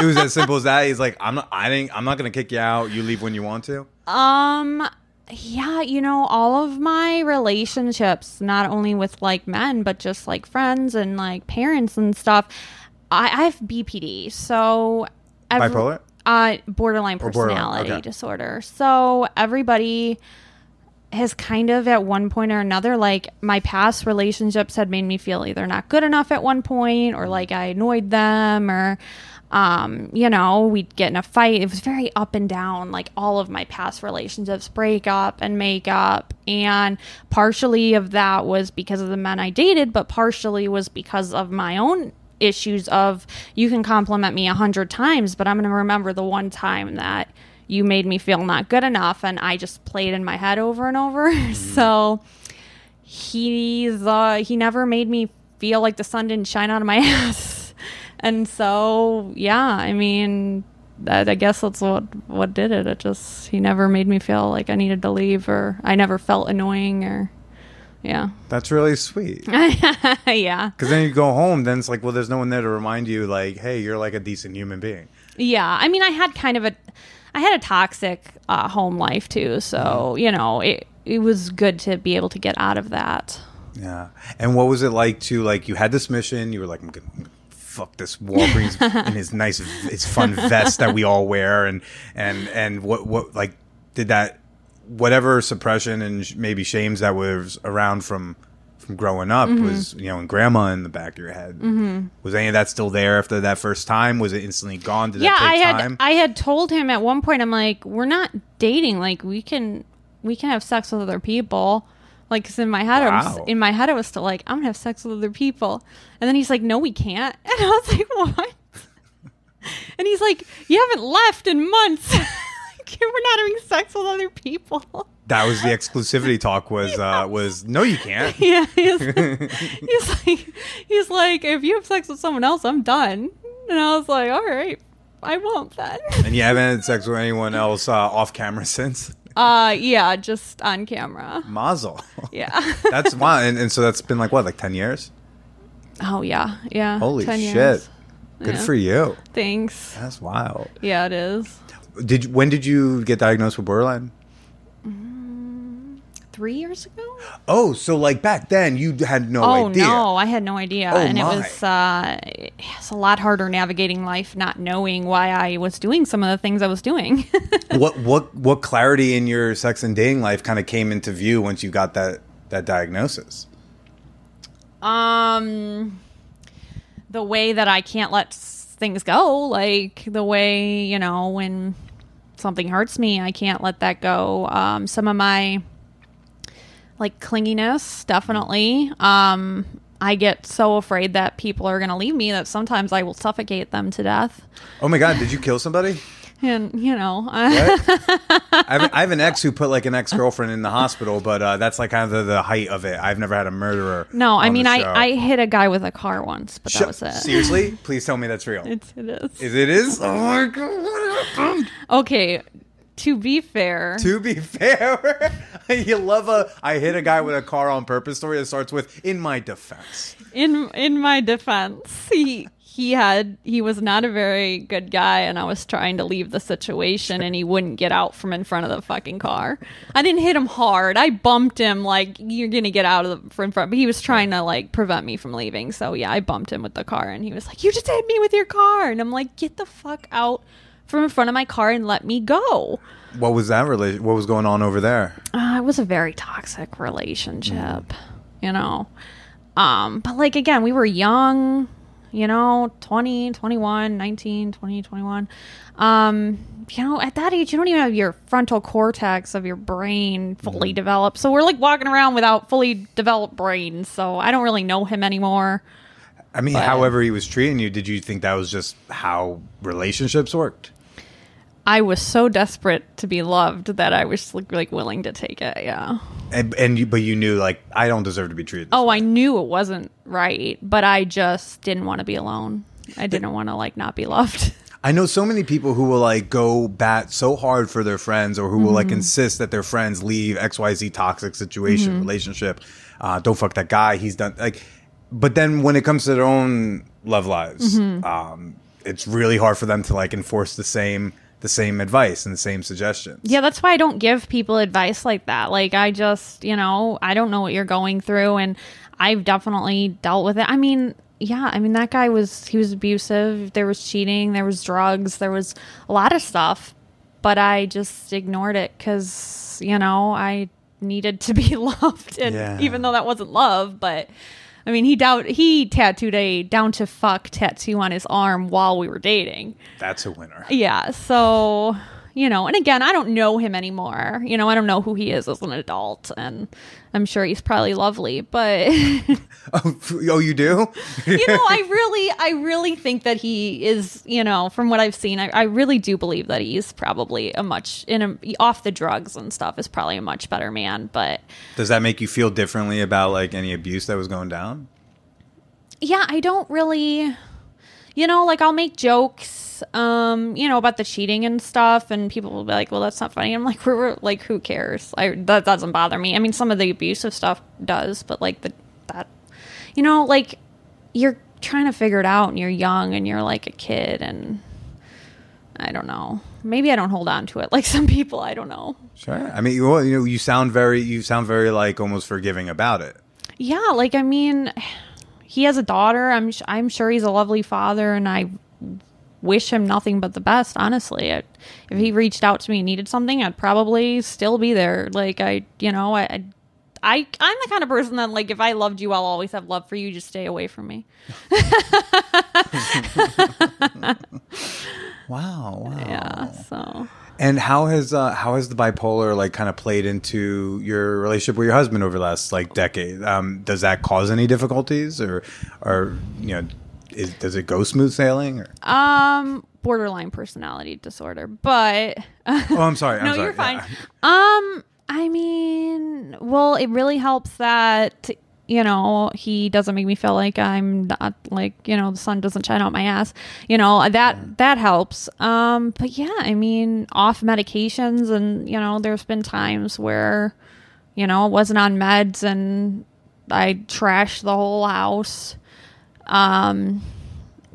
it was as simple as that. He's like, I'm not. I didn't. I'm not gonna kick you out. You leave when you want to.
Um, yeah, you know, all of my relationships, not only with like men, but just like friends and like parents and stuff. I, I have BPD, so every-
Bipolar?
uh, borderline
Or borderline,
personality
okay.
disorder. So everybody has kind of at one point or another like my past relationships had made me feel either not good enough at one point or like I annoyed them or um you know we'd get in a fight. It was very up and down like all of my past relationships break up and make up and partially of that was because of the men I dated but partially was because of my own issues of you can compliment me a hundred times but I'm going to remember the one time that you made me feel not good enough and i just played in my head over and over. *laughs* So he's uh he never made me feel like the sun didn't shine out of my *laughs* ass and so yeah i mean that i guess that's what what did it it just he never made me feel like i needed to leave or i never felt annoying or yeah
That's really sweet. *laughs*
yeah
Because then you go home, then it's like, well, there's no one there to remind you, like, hey, you're like a decent human being.
Yeah, I mean, I had kind of a, I had a toxic uh, home life too, so you know, it it was good to be able to get out of that.
Yeah. And what was it like to like you had this mission? You were like, I'm gonna fuck this Walgreens *laughs* in his nice, his fun vest that we all wear, and and and what what like did that whatever suppression and sh- maybe shames that was around from from growing up
Mm-hmm.
was you know and grandma in the back of your head was any of that still there after that first time was it instantly gone did
yeah, I had
time
I had told him at one point. I'm like, we're not dating. Like we can we can have sex with other people. Like, 'cause in my head, I was in my head, I was still like, I'm gonna have sex with other people. And then he's like, No, we can't. *laughs* And I was like, What? *laughs* And he's like, You haven't left in months. *laughs* Like, we're not having sex with other people.
that was the exclusivity talk was uh was no you can't
Yeah, he's, he's like, he's like, if you have sex with someone else, I'm done. And I was like, all right, I won't then.
and you haven't had sex with anyone else uh, off camera since
Uh, yeah, just on camera.
mazel
Yeah. *laughs*
that's why and, and so that's been like what like 10 years
oh yeah, yeah.
holy
10
shit
years.
good
Yeah.
for you
Thanks.
that's wild
Yeah, it is.
did when did you get diagnosed with borderline
Three years ago?
Oh, so like back then you had no idea.
oh
idea.
no, I had no idea,
Oh,
and
my.
it was uh, it's a lot harder navigating life, not knowing why I was doing some of the things I was doing. *laughs*
What what what clarity in your sex and dating life kind of came into view once you got that that diagnosis?
um the way that I can't let things go, like the way, you know, when something hurts me, I can't let that go. Um some of my like clinginess, definitely. Um I get so afraid that people are going to leave me that sometimes I will suffocate them to death.
Oh my god, did you kill somebody?
And, you know? *laughs*
I, have, I have an ex who put like an ex girlfriend in the hospital, but uh, that's like kind of the, the height of it. I've never had a murderer.
no, I mean, I. I hit a guy with a car once, but
Sh-
that was it.
Seriously, please tell me that's real.
It's, it is.
Is it is? Oh my god, what happened?
Okay, to be fair,
To be fair, *laughs* you love a I hit a guy with a car on purpose story that starts with "in my defense."
in in my defense, he he had he was not a very good guy, and I was trying to leave the situation, and he wouldn't get out from in front of the fucking car. I didn't hit him hard. I bumped him like you're gonna get out of the front, but he was trying to like prevent me from leaving. So yeah, I bumped him with the car, and he was like, "You just hit me with your car," and I'm like, "Get the fuck out." From in front of my car and let me go.
What was that relation? What was going on over there?
Uh, it was a very toxic relationship, you know. Um, but like again, we were young, you know, 20, 21, 19, 20, 21. Um, you know, at that age, you don't even have your frontal cortex of your brain fully developed. So we're like walking around without fully developed brains. So I don't really know him anymore.
I mean, however he was treating you, did you think that was just how relationships worked?
I was so desperate to be loved that I was like, like willing to take it. Yeah.
And, and you, but you knew like I don't deserve to be treated. This
Oh,
way.
I knew it wasn't right, but I just didn't want to be alone. I didn't want to like not be loved. *laughs*
I know so many people who will like go bat so hard for their friends, or who will like insist that their friends leave X Y Z toxic situation relationship. Uh, don't fuck that guy. He's done like. But then when it comes to their own love lives, um, it's really hard for them to like enforce the same the same advice and the same suggestions.
Yeah, that's why I don't give people advice like that. Like I just, you know, I don't know what you're going through and I've definitely dealt with it. I mean, yeah, I mean that guy was he was abusive, there was cheating, there was drugs, there was a lot of stuff, but I just ignored it cuz, you know, I needed to be *laughs* loved and
Yeah.
even though that wasn't love, but I mean, he doubt he tattooed a down to fuck tattoo on his arm while we were dating.
That's a winner.
Yeah. So, you know, and again, I don't know him anymore. You know, I don't know who he is as an adult, and I'm sure he's probably lovely, but *laughs* *laughs*
Oh, oh, you do?
You know, I *laughs* really, I really think that he is. You know, from what I've seen, I, I really do believe that he's probably a much in a off the drugs and stuff is probably a much better man. But
Does that make you feel differently about like any abuse that was going down?
yeah, I don't really, you know, like I'll make jokes, um, you know, about the cheating and stuff, and people will be like, "Well, that's not funny." I'm like, "We're, we're- like, who cares? I, that doesn't bother me. I mean, some of the abusive stuff does, but like the that, you know, like you're trying to figure it out, and you're young, and you're like a kid, and I don't know. Maybe I don't hold on to it like *laughs* some people. I don't know.
Sure. I mean, you, you know, you sound very, you sound very like almost forgiving about it.
Yeah, like I mean, he has a daughter. I'm sh- I'm sure he's a lovely father, and I wish him nothing but the best. Honestly, it, if he reached out to me and needed something, I'd probably still be there. Like I, you know, I. I I, I'm the kind of person that like if I loved you, I'll always have love for you. Just stay away from me. *laughs*
Wow, wow.
Yeah. So
And how has uh, how has the bipolar like kind of played into your relationship with your husband over the last like decade? Um, does that cause any difficulties, or or you know, is, does it go smooth sailing? Or?
um borderline personality disorder, but
oh, I'm sorry. *laughs* I'm
no,
sorry.
you're fine.
Yeah.
Um, I mean, well, it really helps that you know he doesn't make me feel like I'm not like you know the sun doesn't shine out my ass. You know that that helps. Um, but yeah, I mean, off medications, and you know, there's been times where you know I wasn't on meds and I trashed the whole house. Um,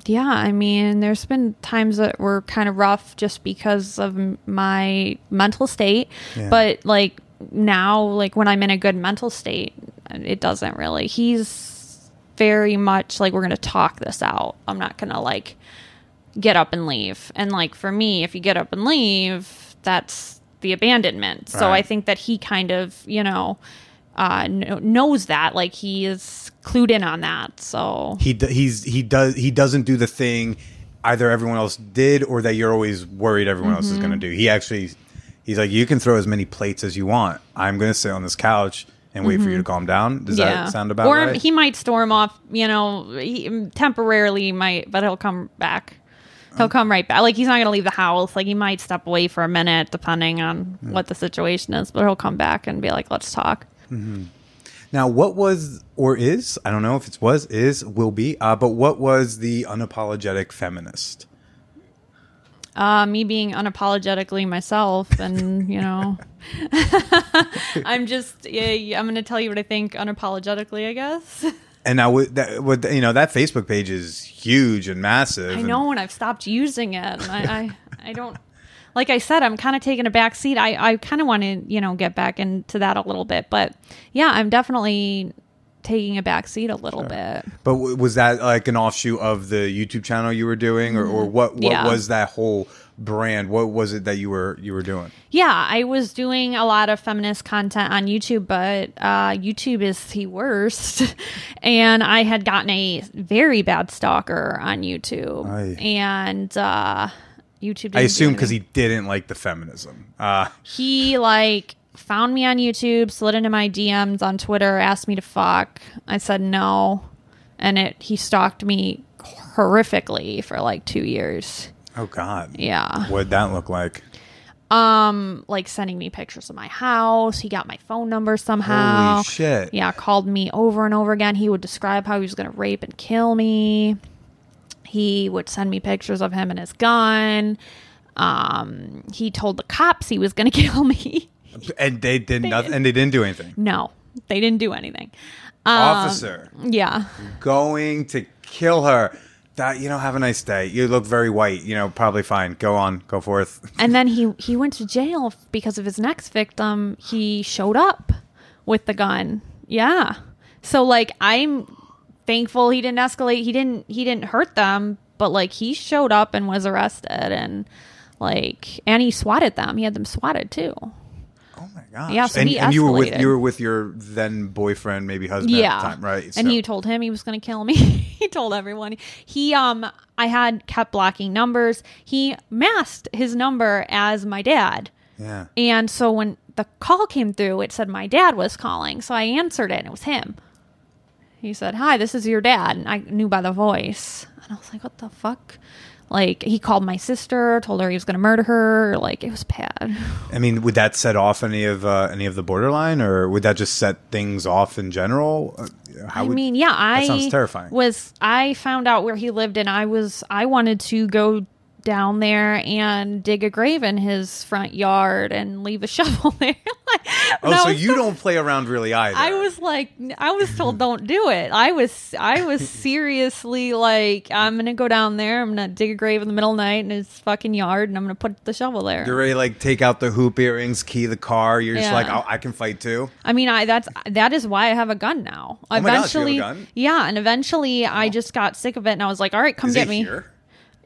yeah, I mean, there's been times that were kind of rough just because of my mental state.
Yeah.
But like now, like when I'm in a good mental state, it doesn't really. He's very much like, we're going to talk this out. I'm not going to like get up and leave. And like for me, if you get up and leave, that's the abandonment. So I think that he kind of, you know, uh, kn- knows that. Like he is clued in on that. So
He d- he's he does he doesn't do the thing either everyone else did or that you're always worried everyone else is going
Mm-hmm.
to do. He actually he's like you can throw as many plates as you want. I'm going to sit on this couch and wait for you to calm down. Does that sound about
or
right?
he might storm off, you know, he, temporarily might, but he'll come back. He'll come right back. Like he's not going to leave the house. Like he might step away for a minute, depending on
Hmm.
what the situation is. But he'll come back and be like, "Let's talk."
Now, what was or is I don't know if it's was is will be, uh, but what was the unapologetic feminist?
Uh, me being unapologetically myself, and you know, *laughs* *laughs* I'm just, yeah, I'm going to tell you what I think unapologetically. I guess. *laughs*
And now with that, with you know that Facebook page is huge and massive.
I know, and I've stopped using it. I, I, I don't. Like I said, I'm kind of taking a back seat. I, I kind of want to, you know, get back into that a little bit. But yeah, I'm definitely taking a back seat a little bit.
But w- was that like an offshoot of the YouTube channel you were doing, or, or what? What
Mm-hmm. Yeah.
was that whole brand? What was it that you were you were doing?
Yeah, I was doing a lot of feminist content on YouTube, but uh, YouTube is the worst. *laughs* and I had gotten a very bad stalker on YouTube.
Aye.
And uh, YouTube
I assume because he didn't like the feminism. Uh,
he like found me on YouTube, slid into my DMs on Twitter, asked me to fuck. I said no, and it he stalked me horrifically for like two years.
oh God,
Yeah,
what'd that look like?
um, like sending me pictures of my house. He got my phone number somehow.
Holy shit!
Yeah, called me over and over again. He would describe how he was going to rape and kill me. He would send me pictures of him and his gun. Um, he told the cops he was going *laughs* to kill me.
And they did nothing, and they didn't do anything.
No, they didn't do anything. Um,
Officer
Yeah.
going to kill her. That you know, have a nice day. You look very white. You know, probably fine. Go on, go forth. *laughs*
And then he he went to jail because of his next victim. He showed up with the gun. Yeah. So like I'm thankful he didn't escalate. He didn't he didn't hurt them, but like he showed up and was arrested and like and he swatted them. He had them swatted too.
Oh my gosh!
Yeah, so
and, and you were with you were with your then boyfriend, maybe husband
yeah
at the time, right?
and
So-
he told him he was going to kill me *laughs* he told everyone he um i had kept blocking numbers he masked his number as my dad
yeah.
and so when the call came through it said my dad was calling so i answered it and it was him he said hi this is your dad. And i knew by the voice. And i was like what the fuck? Like he called my sister told her he was going to murder her. Like it was bad. *laughs*
I mean, would that set off any of uh, any of the borderline, or would that just set things off in general? Uh, How
I
would-
mean, yeah, I
sounds terrifying.
Was I found out where he lived, and I was I wanted to go down there and dig a grave in his front yard and leave a *laughs* shovel there. *laughs*
oh, so you
so-
don't play around really either.
I was like, I was told don't do it. I was, I was *laughs* seriously like, I'm gonna go down there. I'm gonna dig a grave in the middle of the night in his fucking yard, and I'm gonna put the shovel there.
You're ready like take out the hoop earrings, key the car. You're just like, oh, I can fight too.
I mean, I that's that is why I have a gun now.
Oh my gosh, you have a
eventually,
gun?
yeah, and eventually I just got sick of it, and I was like, all right, come
Is
get me.
here?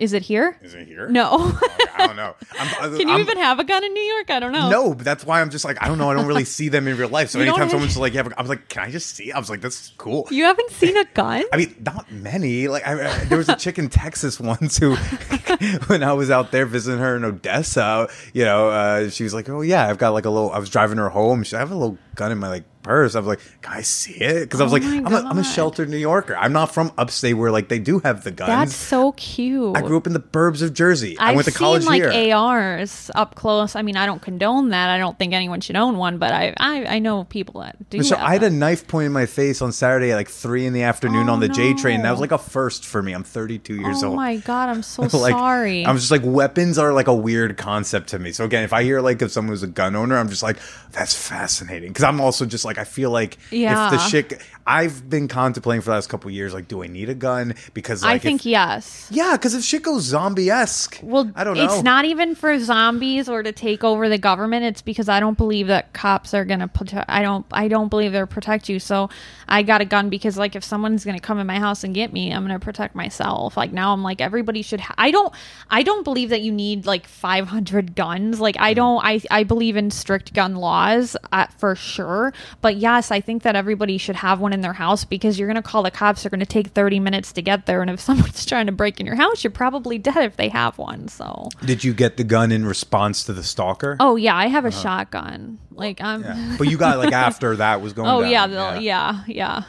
Is it here?
Is it here?
No.
I don't know. *laughs* I'm,
Can you
I'm-
even have a gun in New York? I don't know.
No, but that's why I'm just like I don't know. I don't really see them in real life. So
You
anytime someone's like, yeah, I was like, can I just see? I was like, that's cool.
You haven't seen a gun? *laughs*
I mean, not many. Like, I, I- there was a chick in Texas once who, *laughs* when I was out there visiting her in Odessa, you know, uh, she was like, "Oh yeah, I've got like a little." I was driving her home. She, I have a little gun in my like purse. I was like, "Can I see it?" Because I was
Oh
like, I'm a, I'm a sheltered New Yorker. I'm not from upstate where like they do have the guns.
That's so cute.
I grew up in the burbs of Jersey. I
I've
went to
seen
college
like. ARs up close. I mean, I don't condone that. I don't think anyone should own one, but I I, I know people that do.
So I had a knife point in my face on Saturday at like three in the afternoon
Oh,
on the J oh, train. That
no.
was like a first for me. I'm 32 years
Oh
old.
Oh my god, I'm *laughs* so
like,
sorry.
I'm just like weapons are like a weird concept to me. So again, if I hear like if someone was a gun owner, I'm just like that's fascinating because I'm also just like I feel like
Yeah.
if the shit I've been contemplating for the last couple of years like do I need a gun because like
I think
if,
yes.
yeah because if shit goes zombie esque
Well,
I don't know
It's not even for zombies or to take over the government. It's because I don't believe that cops are gonna protect. I don't. I don't believe they'll protect you. So I got a gun because, like, if someone's gonna come in my house and get me, I'm gonna protect myself. Like now, I'm like everybody should. Ha- I don't. I don't believe that you need like 500 guns. Like. I don't. I I believe in strict gun laws uh, for sure. But yes, I think that everybody should have one in their house because you're gonna call the cops. They're gonna take 30 minutes to get there, and if *laughs* someone's trying to break in your house, you're probably dead if they have one. So.
did you get the gun in response to the stalker
Oh yeah, I have a shotgun. Like I'm.
Uh-huh. yeah. but you got like *laughs* after that was going
oh
down.
yeah, the, yeah, yeah,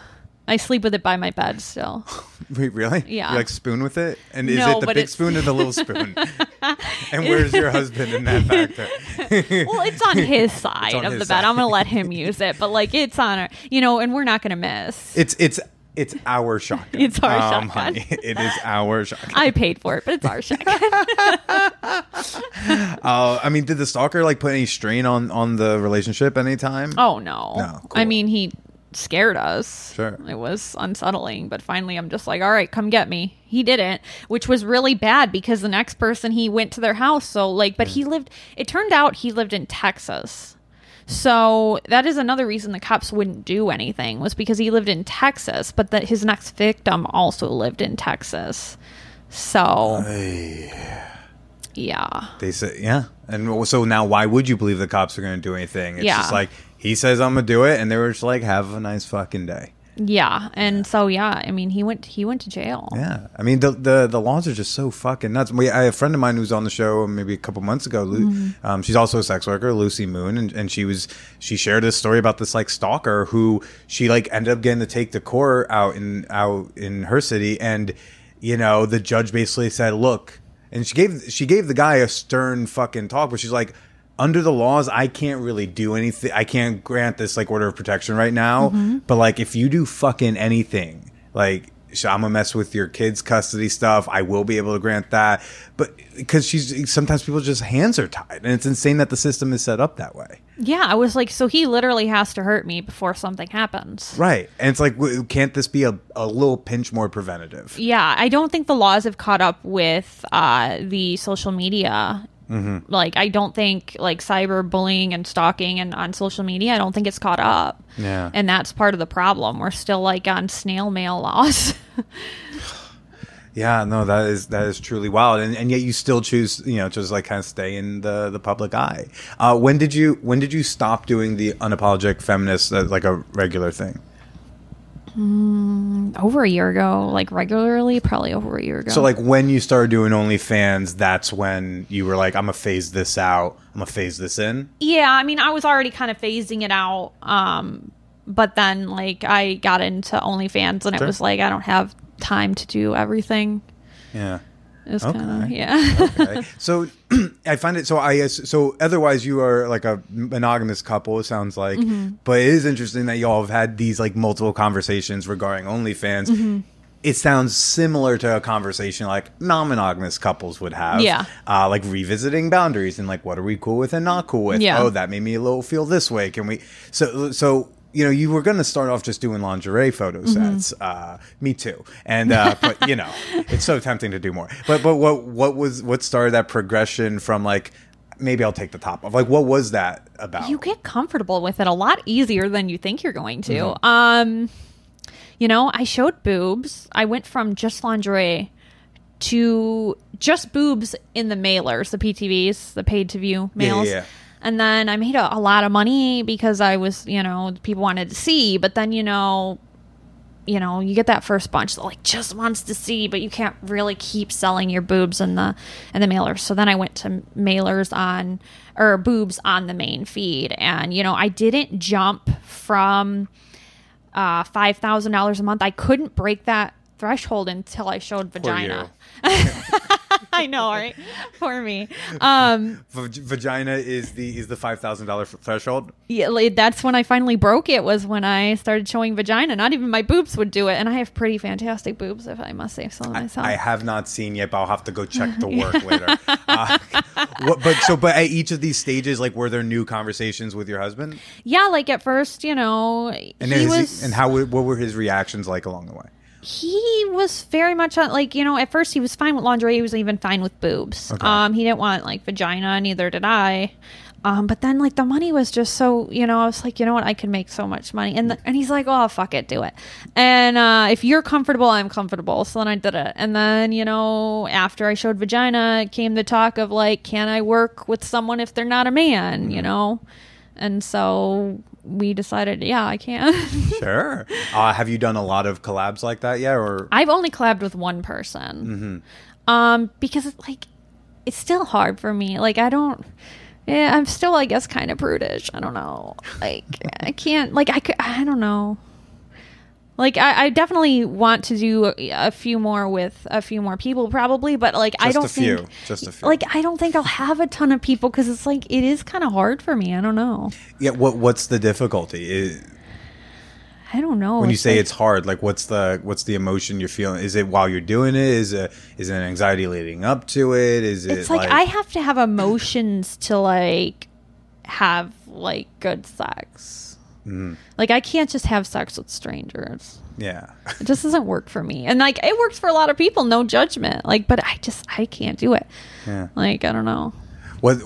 I sleep with it by my bed still. *laughs*
Wait, really?
Yeah.
You like spoon with it? And is
No,
it the big
it's-
spoon or the little spoon? *laughs* and where's your husband in that factor? *laughs*
well, it's on his side
on
of
his
the bed.
side.
I'm gonna let him use it, but like it's on, our, you know, and we're not gonna miss.
It's it's it's our shotgun.
It's our
um,
shotgun.
honey. It is our shotgun.
I paid for it, but it's our shotgun.
Uh, I mean, did the stalker like put any strain on on the relationship anytime?
oh no,
No,
I mean he scared us.
Sure.
it was unsettling, but finally I'm just like, all right, come get me. He didn't, which was really bad because the next person he went to their house. So like, but he lived. It turned out he lived in Texas. So that is another reason the cops wouldn't do anything was because he lived in Texas, but that his next victim also lived in Texas. So yeah.
They said, yeah. And so now, why would you believe the cops are going to do anything? It's
Yeah.
just like he says, "I'm gonna do it," and they were just like, "Have a nice fucking day."
Yeah, and so yeah, I mean he went he went to jail.
Yeah, I mean the the, the laws are just so fucking nuts. We, I, a friend of mine who's on the show maybe a couple months ago. Lu-
Mm-hmm.
um, she's also a sex worker, Lucy Moon, and, and she was she shared this story about this like stalker who she like ended up getting to take the court out in out in her city, and you know the judge basically said, "Look," and she gave she gave the guy a stern fucking talk, but she's like. Under the laws, I can't really do anything. I can't grant this like order of protection right now.
Mm-hmm.
But like, if you do fucking anything, like so I'm gonna mess with your kids' custody stuff. I will be able to grant that, but because she's sometimes people just hands are tied, and it's insane that the system is set up that way.
Yeah, I was like, so he literally has to hurt me before something happens.
Right, and it's like, w- can't this be a, a little pinch more preventative?
Yeah, I don't think the laws have caught up with uh, the social media.
Mm-hmm.
Like, I don't think like cyberbullying and stalking and on social media. I don't think it's caught up.
Yeah.
and that's part of the problem. We're still like on snail mail laws. *laughs*
Yeah, no, that is that is truly wild, and, and yet you still choose, you know, just like kind of stay in the the public eye. Uh, when did you when did you stop doing the unapologetic feminist as like a regular thing?
over a year ago, like regularly, probably over a year ago.
So like when you started doing OnlyFans, that's when you were like, I'm gonna phase this out. I'm gonna phase this in.
Yeah, I mean, I was already kind of phasing it out. Um, but then like I got into OnlyFans and it was like I don't have time to do everything.
Yeah.
It was kind of
Okay.
yeah.
Okay. *laughs* so *clears throat* I find it so I so otherwise you are like a monogamous couple it sounds like
Mm-hmm.
but it is interesting that y'all have had these like multiple conversations regarding OnlyFans
Mm-hmm.
it sounds similar to a conversation like non-monogamous couples would have
Yeah.
uh, like revisiting boundaries and like what are we cool with and not cool with
Yeah.
oh that made me a little feel this way can we so so you know, you were going to start off just doing lingerie photo
Mm-hmm.
sets. Uh, me too. And uh, *laughs* but you know, it's so tempting to do more. But but what what was what started that progression from like maybe I'll take the top off. Like what was that about?
you get comfortable with it a lot easier than you think you're going to.
Mm-hmm.
Um, you know, I showed boobs. I went from just lingerie to just boobs in the mailers, the PTVs, the paid to view
Yeah, yeah,
mails.
yeah.
And then I made a, a lot of money because I was, you know, people wanted to see. But then, you know, you know, you get that first bunch that like just wants to see, but you can't really keep selling your boobs in the in the mailers. So then I went to mailers on or boobs on the main feed, and you know, I didn't jump from uh, five thousand dollars a month. I couldn't break that threshold until I showed vagina. *laughs* *laughs* *laughs* I know, right? For me, um,
V- vagina is the is the five thousand dollar threshold.
yeah, that's when I finally broke it. Was when I started showing vagina. Not even my boobs would do it, and I have pretty fantastic boobs, if I must say so myself.
I have not seen yet, but I'll have to go check the work *laughs* later. Uh, *laughs* what, but so, but at each of these stages, like, were there new conversations with your husband?
yeah, like at first, you know,
And
he was
and how what were his reactions like along the way?
He was very much on like you know at first he was fine with lingerie he was even fine with boobs.
Okay.
um he didn't want like vagina neither did i. Um but then like the money was just so you know i was like you know what? I can make so much money. And the, and he's like oh fuck it do it. And uh if you're comfortable i'm comfortable. So then i did it. And then you know after i showed vagina came the talk of like can i work with someone if they're not a man? You know? And so we decided yeah i can *laughs*
Sure. Uh, have you done a lot of collabs like that yet, or
I've only collabed with one person. Um, because it's like it's still hard for me. Like I don't. Yeah, I'm still, I guess, kind of prudish. I don't know. Like I can't. Like I. could- I don't know. Like I, I definitely want to do a, few more with a few more people, probably. But like I don't
a few.
think.
Just a few.
Like I don't think I'll have a ton of people because it's like it is kind of hard for me. I don't know.
yeah? What what's the difficulty? Is,
I don't know.
when you
It's
say
like-
it's hard, like what's the what's the emotion you're feeling? Is it while you're doing it? Is it is it an anxiety leading up to it? Is it
it's like, I have to have emotions to like have like good sex.
Mm-hmm.
Like I can't just have sex with strangers.
yeah.
It just doesn't work for me. And like it works for a lot of people, no judgment. Like but I just I can't do it.
Yeah.
Like I don't know.
What?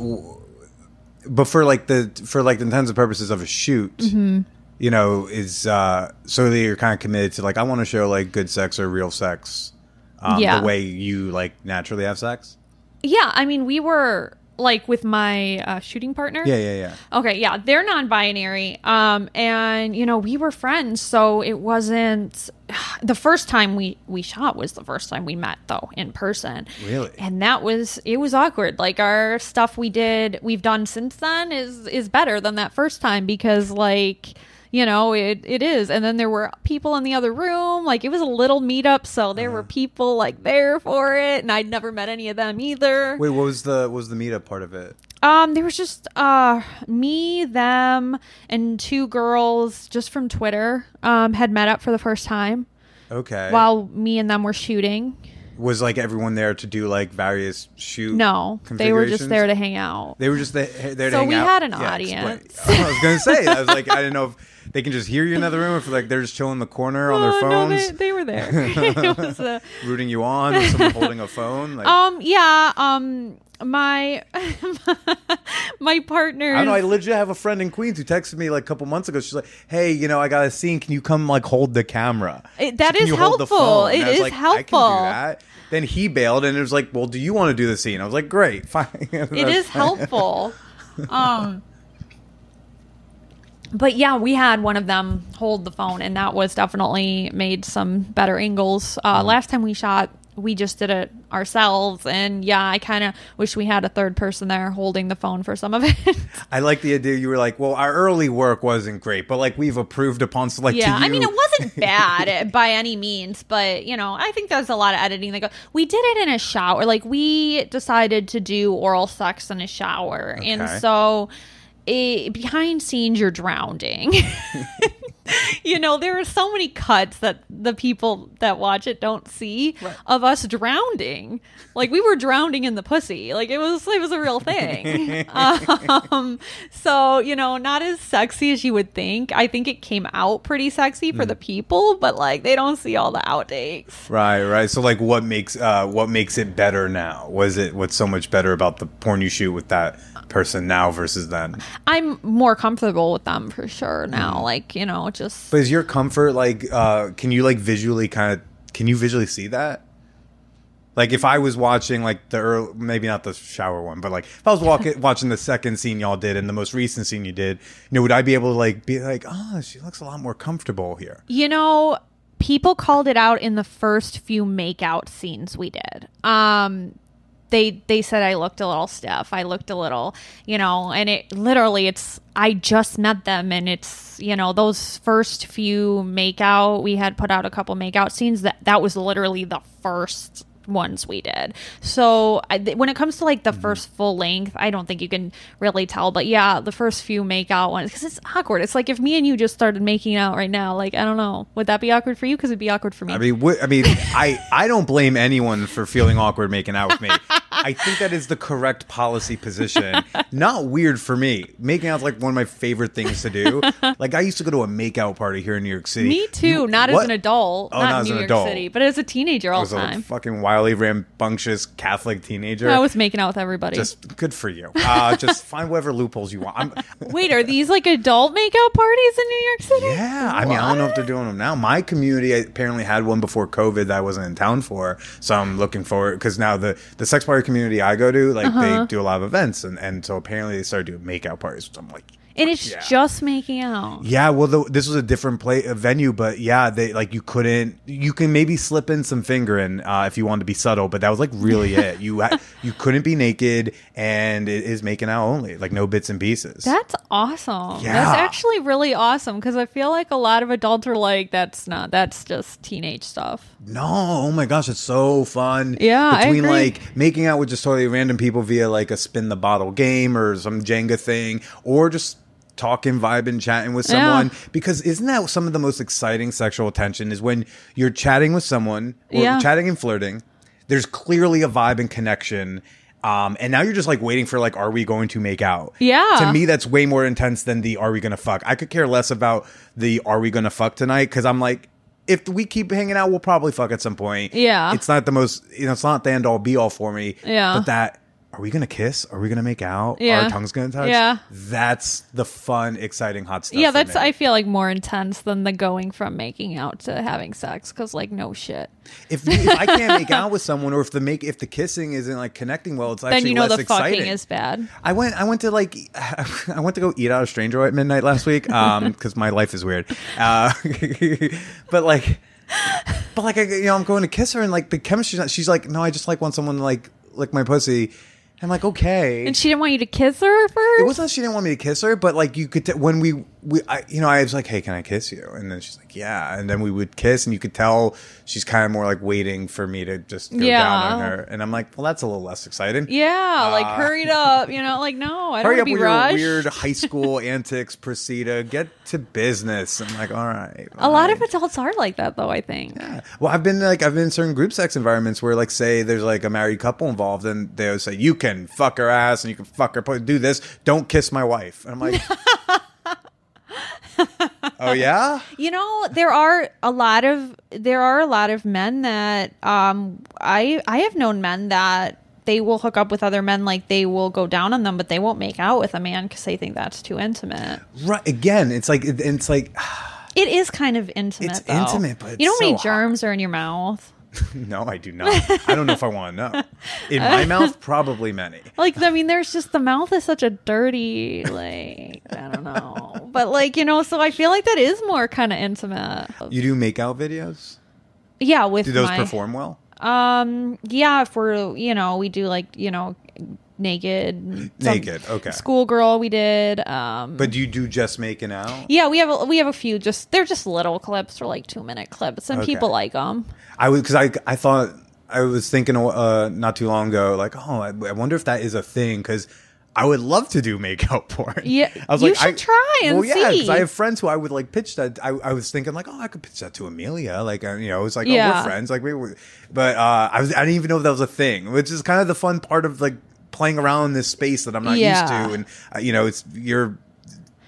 But for like the for like the intents and purposes of a shoot,
Mm-hmm.
you know, is uh so that you're kind of committed to like I want to show like good sex or real sex, um,
Yeah.
the way you like naturally have sex.
Yeah, I mean we were like with my uh, shooting partner.
Yeah, yeah, yeah.
Okay, yeah, they're non-binary. Um, and you know, we were friends, so it wasn't *sighs* the first time we we shot was the first time we met though in person.
Really?
And that was it was awkward. Like our stuff we did we've done since then is is better than that first time because like you know it, it is and then there were people in the other room like it was a little meetup so there were people like there for it and i'd never met any of them either
Wait, what was the what was the meetup part of it?
um, there was just uh me, them, and two girls just from Twitter um had met up for the first time
Okay.
while me and them were shooting.
Was like everyone there to do like various shoot?
No, they were just there to hang out.
They were just there, there to
So
hang out.
So we had an
explain.
audience.
I was gonna say. I was like, I didn't know if they can just hear you in another room, if like they're just chilling in the corner on their
Oh,
phones,
no, they, they were there. *laughs* *laughs* it was uh,
rooting you on, someone holding a phone. Like,
um yeah um my *laughs* my partner
I don't know. I legit have a friend in Queens who texted me like a couple months ago. She's like, "Hey, you know, I got a scene. Can you come like hold the camera?
It- that is
you hold the
helpful.
phone?"
It
And I was
is
like, I can
helpful.
do that. Then he bailed, and it was like, "Well, do you want to do the scene?" I was like, "Great, *laughs* fine." *laughs*
it is helpful. um, but yeah, we had one of them hold the phone, and that was definitely made some better angles. Uh,
Mm-hmm.
Last time we shot, we just did it ourselves, and yeah, I kind of wish we had a third person there holding the phone for some of *laughs* it.
I like the idea. You were like, "Well, our early work wasn't great, but like we've approved upon select."
yeah,
to
I mean, it wasn't *laughs* bad by any means, but you know, I think there's a lot of editing that go. We did it in a shower. Like we decided to do oral sex in a shower, and so it, behind scenes, you're drowning. *laughs* *laughs* you know, there are so many cuts that the people that watch it don't see of us drowning. Like we were drowning in the pussy. Like it was it was a real thing. *laughs* um, so you know, not as sexy as you would think. I think it came out pretty sexy for the people, but like they don't see all the outtakes.
Right, right. So, like, what makes uh, what makes it better now? Was it what's so much better about the porn you shoot with that person now versus then?
I'm more comfortable with them for sure now. Like you know, just
But is your comfort like? Uh, can you like visually kind of? Can you visually see that? Like if I was watching like the early, maybe not the shower one, but like if I was walking *laughs* watching the second scene y'all did and the most recent scene you did, you know, would I be able to like be like, oh, she looks a lot more comfortable here?
You know, people called it out in the first few makeout scenes we did. Um they they said I looked a little stiff. I looked a little, you know, and it literally it's I just met them and it's, you know, those first few makeout, we had put out a couple makeout scenes that that was literally the first ones we did. So I, th- when it comes to like the mm-hmm. first full length, I don't think you can really tell. But yeah, the first few make out ones because it's awkward. It's like if me and you just started making out right now, like I don't know, would that be awkward for you? Because it'd be awkward for me.
I mean, wh- I mean, I I don't blame anyone for feeling awkward making out with me. I think that is the correct policy position. Not weird for me. Making out's like one of my favorite things to do. *laughs* Like I used to go to a makeout party here in New York City.
me too.
You-
not as an adult,
Oh,
not,
not
in
as
New
an
York
adult.
City, but as a teenager all the time.
fucking wildly rambunctious Catholic teenager.
I was making out with everybody.
just good for you. Uh, *laughs* just find whatever loopholes you want. I'm, *laughs*
Wait, are these like adult makeout parties in New York City?
Yeah, I mean, I don't know if they're doing them now. My community apparently had one before COVID that I wasn't in town for, so I'm looking forward because now the the sex party community I go to, like
Uh-huh.
they do a lot of events, and and so apparently they started doing makeout parties. Which I'm like,
And it's
Yeah.
just making out.
yeah, well, the, this was a different play a venue, but yeah, they like you couldn't. You can maybe slip in some fingering uh, if you wanted to be subtle, but that was like really it. You you couldn't be naked, and it is making out only, like no bits and pieces.
That's awesome.
Yeah.
That's actually really awesome because I feel like a lot of adults are like, that's not, that's just teenage stuff.
No, oh my gosh, it's so fun.
Yeah, I
between like making out with just totally random people via like a spin the bottle game or some Jenga thing, or just talking, vibing, chatting with
Yeah.
someone. Because isn't that some of the most exciting sexual attention? Is when you're chatting with someone or
Yeah.
chatting and flirting. There's clearly a vibe and connection. Um, and now you're just like waiting for like, are we going to make out?
Yeah.
To me, that's way more intense than the are we gonna fuck. I could care less about the are we gonna fuck tonight because I'm like, if we keep hanging out, we'll probably fuck at some point.
Yeah.
It's not the most, you know, it's not the end all be all for me.
Yeah.
But that, are we gonna kiss? Are we gonna make out?
Yeah.
Our tongues gonna touch?
Yeah.
That's the fun, exciting, hot stuff.
yeah, that's,
me.
I feel like more intense than the going from making out to having sex because, like, no shit.
if, if I can't make out with someone, or if the make if the kissing isn't like connecting well, it's *laughs* actually
Then you know
less
the
exciting.
fucking is bad.
I went. I went to like. *laughs* I went to go eat out a stranger at midnight last week. Um, *laughs* because my life is weird. Uh, but like, but like, I, you know, I'm going to kiss her, and like the chemistry's not. She's like, no, I just like want someone to like lick my pussy. I'm like, okay.
And she didn't want you to kiss her first?
it wasn't that she didn't want me to kiss her, but like you could t- when we we I, you know I was like, hey, can I kiss you? And then she's like, yeah. And then we would kiss, and you could tell she's kind of more like waiting for me to just go
Yeah.
down on her. And I'm like, well, that's a little less exciting.
yeah, like hurried up. You know, like, no, I don't
Uh, Hurry up
be
with
rushed.
your weird high *laughs* school antics, Procida. Get to business. I'm like, all right.
A lot of adults are like that, though, I think.
Yeah. Well, I've been like I've been in certain group sex environments where like say there's like a married couple involved and they would say you can fuck her ass and you can fuck her do this don't kiss my wife and I'm like *laughs* oh yeah *laughs*
You know, there are a lot of there are a lot of men that um I I have known men that they will hook up with other men like they will go down on them but they won't make out with a man cuz they think that's too intimate.
right again it's like it's like *sighs*
It is kind of intimate.
It's
though.
intimate, but
you know how many
so
germs are in your mouth? *laughs*
no I do not I don't know if I want to know in my *laughs* mouth probably many
Like I mean, there's just the mouth is such a dirty like I don't know, but like you know, so I feel like that is more kind of intimate.
you do make out videos
Yeah, with
do those
my,
perform well
Um, yeah, if we're you know we do like you know naked,
naked okay
schoolgirl we did. Um,
but do you do just making out
yeah, we have a, we have a few just they're just little clips or like two minute clips, and
Okay.
people like them.
I was because I I thought I was thinking uh, not too long ago like oh I, I wonder if that is a thing because I would love to do makeout *laughs* porn.
Yeah,
I was
you
like,
should
I,
try and
well, yeah, because. I have friends who I would like pitch that. I, I was thinking like, oh, I could pitch that to Amelia. Like, uh, you know, it's like, oh, we're friends. Like, we, we but uh, I was I didn't even know if that was a thing, which is kind of the fun part of like playing around in this space that I'm not
Yeah.
used to, and uh, you know, it's you're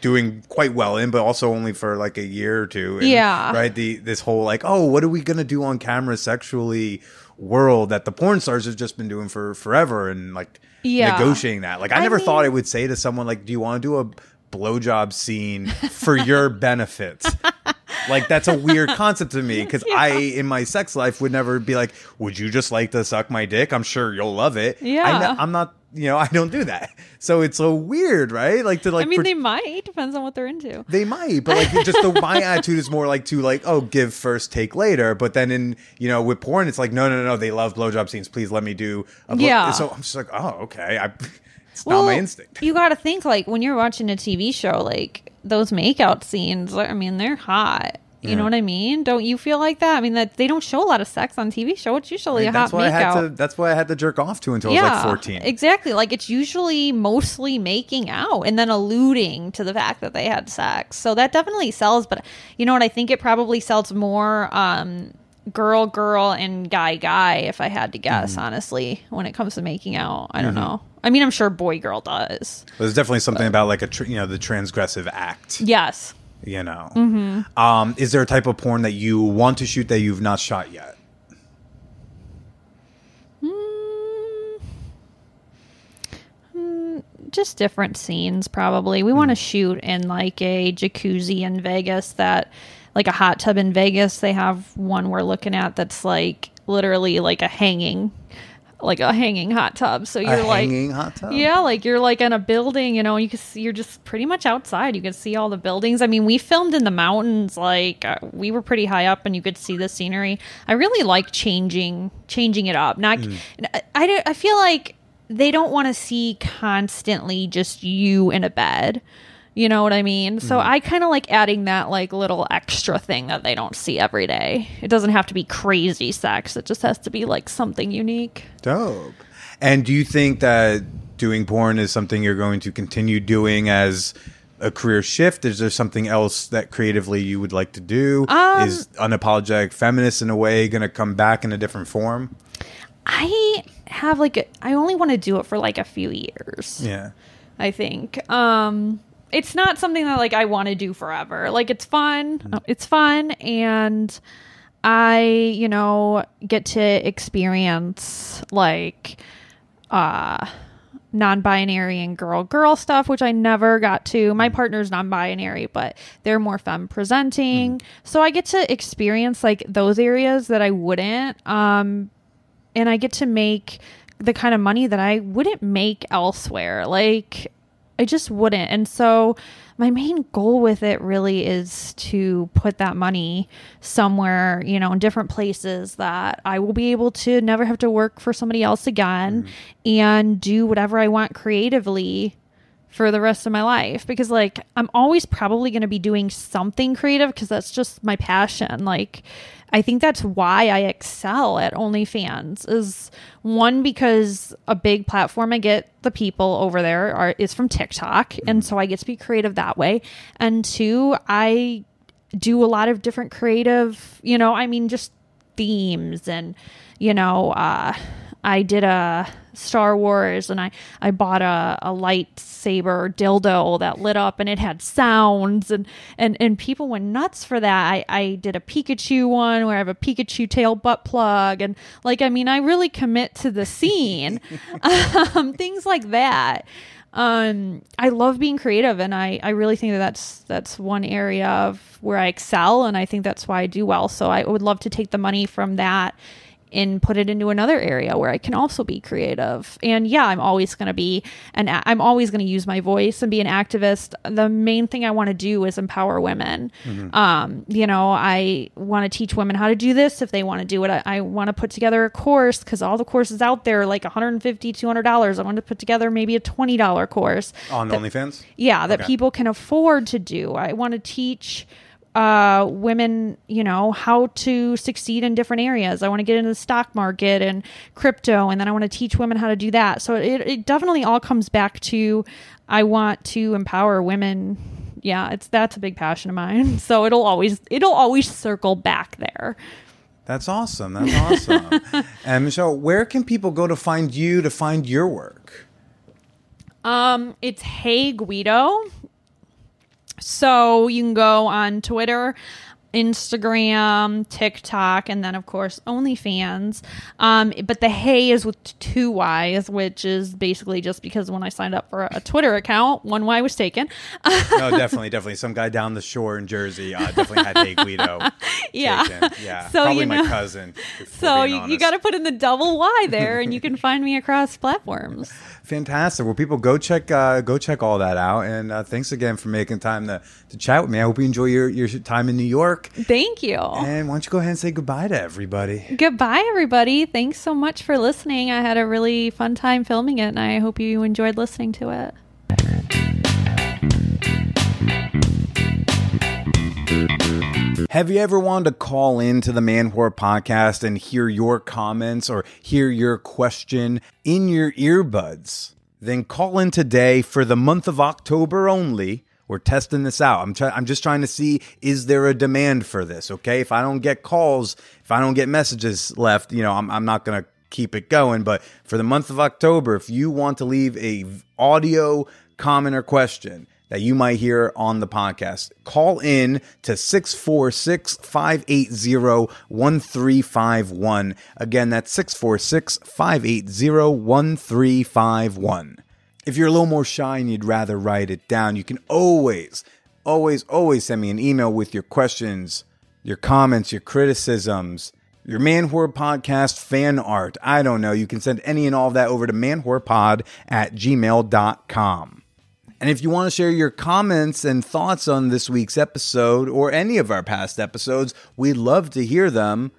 doing quite well in, but also only for like a year or two. And,
Yeah.
Right. The this whole like, oh, what are we gonna do on camera sexually world that the porn stars have just been doing for forever and like
Yeah.
negotiating that. Like I,
I
never thought I would say to someone like, "Do you want to do a blowjob scene for your *laughs* benefit?" Like that's a weird concept to me *laughs* because I, in my sex life, would never be like, "Would you just like to suck my dick?" I'm sure you'll love it.
Yeah.
I I'm not. You know, *laughs* I don't do that. So it's so weird, right? Like to like.
I mean, they might depends on what they're into.
they might, but like just the my *laughs* attitude is more like to like oh give first take later, but then in you know with porn it's like no no no they love blowjob scenes please let me do a blow-"
Yeah.
so I'm just like oh okay I it's not my instinct
You got to think like when you're watching a TV show, like those makeout scenes. I mean, they're hot. You know what I mean? Don't you feel like that? I mean, that they don't show a lot of sex on TV show. It's usually a
that's
hot
why I had
makeout.
to that's why I had to jerk off to until I was like 14
Exactly. Like it's usually mostly making out and then alluding to the fact that they had sex. So that definitely sells, but you know what? I think it probably sells more um girl girl and guy guy if I had to guess,
Mm-hmm.
honestly, when it comes to making out. I don't know. I mean, I'm sure boy girl does.
There's definitely something about like a tr- you know the transgressive act
Yes.
you know
Mm-hmm.
um is there a type of porn that you want to shoot that you've not shot yet
just different scenes probably we
Hmm.
want to shoot in like a jacuzzi in vegas that like a hot tub in vegas they have one we're looking at that's like literally like a hanging like a hanging hot tub. So you're
a
like
hanging hot tub?
Yeah like you're like in a building you know you can see you're just pretty much outside. You can see all the buildings. I mean we filmed in the mountains like uh, we were pretty high up and you could see the scenery. I really like changing changing it up. Not I, I, I feel like they don't want to see constantly just you in a bed you know what i mean so i kind of like adding that like little extra thing that they don't see every day it doesn't have to be crazy sex it just has to be like something unique
Dope. And do you think that doing porn is something you're going to continue doing as a career shift? Is there something else that creatively you would like to do?
Um,
is unapologetic feminist in a way going to come back in a different form?
I have like a, I only want to do it for like a few years.
Yeah.
I think. Um it's not something that like I want to do forever. Like it's fun. It's fun and I, you know, get to experience like uh non-binary and girl girl stuff which i never got to my partner's non-binary but they're more femme presenting so i get to experience like those areas that i wouldn't um and I get to make the kind of money that I wouldn't make elsewhere. Like I just wouldn't. And so my main goal with it really is to put that money somewhere, you know, in different places that I will be able to never have to work for somebody else again mm-hmm. and do whatever I want creatively for the rest of my life because like I'm always probably going to be doing something creative because that's just my passion. Like I think that's why I excel at OnlyFans is one because a big platform I get the people over there are is from TikTok and so I get to be creative that way. And two, I do a lot of different creative, you know, I mean just themes and you know, uh I did a Star Wars and I, I bought a, a lightsaber dildo that lit up and it had sounds and, and, and people went nuts for that. I, I did a Pikachu one where I have a Pikachu tail butt plug and like I mean I really commit to the scene. *laughs* um, things like that. Um, I love being creative and I, I really think that that's that's one area of where I excel and I think that's why I do well. So I would love to take the money from that and put it into another area where I can also be creative. And yeah, I'm always going to be an a- I'm always going to use my voice and be an activist. The main thing I want to do is empower women. Um, you know, I want to teach women how to do this if they want to do it. I, I want to put together a course because all the courses out there are like 150 $200. I want to put together maybe a $20 course
On
that-
OnlyFans?
yeah that
Okay.
people can afford to do i want to teach uh, women you know how to succeed in different areas i want to get into the stock market and crypto and then i want to teach women how to do that so it, it definitely all comes back to i want to empower women yeah it's that's a big passion of mine *laughs* so it'll always it'll always circle back there
That's awesome. That's awesome. *laughs* and Michelle, where can people go to find you to find your work?
Um, it's Hey Guido. So you can go on Twitter. Instagram, TikTok, and then of course OnlyFans. Um, but the Hey is with two Y's, which is basically just because when I signed up for a Twitter account, one Y was taken.
no, *laughs* definitely, definitely. Some guy down the shore in Jersey uh, definitely had Hey Guido. *laughs*
Yeah.
taken. yeah.
So,
probably
you
my cousin. *laughs*
So you, you got to put in the double Y there, and you can find me across platforms.
Fantastic. Well, people, go check uh, go check all that out. And uh, thanks again for making time to, to chat with me. I hope you enjoy your, your time in New York.
Thank you.
And why don't you go ahead and say goodbye to everybody?
Goodbye, everybody. Thanks so much for listening. I had a really fun time filming it, and I hope you enjoyed listening to it.
Have you ever wanted to call in to the Man Whore podcast and hear your comments or hear your question in your earbuds? Then call in today for the month of October only. We're testing this out. I'm try- I'm just trying to see is there a demand for this, okay? If I don't get calls, if I don't get messages left, you know, I'm I'm not going to keep it going, but for the month of October, if you want to leave a audio comment or question, that you might hear on the podcast. Call in to 646 580 1351. Again, that's 646 580 1351. If you're a little more shy and you'd rather write it down, you can always, always, always send me an email with your questions, your comments, your criticisms, your Man Whore Podcast fan art. I don't know. You can send any and all of that over to manwhorepod at gmail.com. And if you want to share your comments and thoughts on this week's episode or any of our past episodes, we'd love to hear them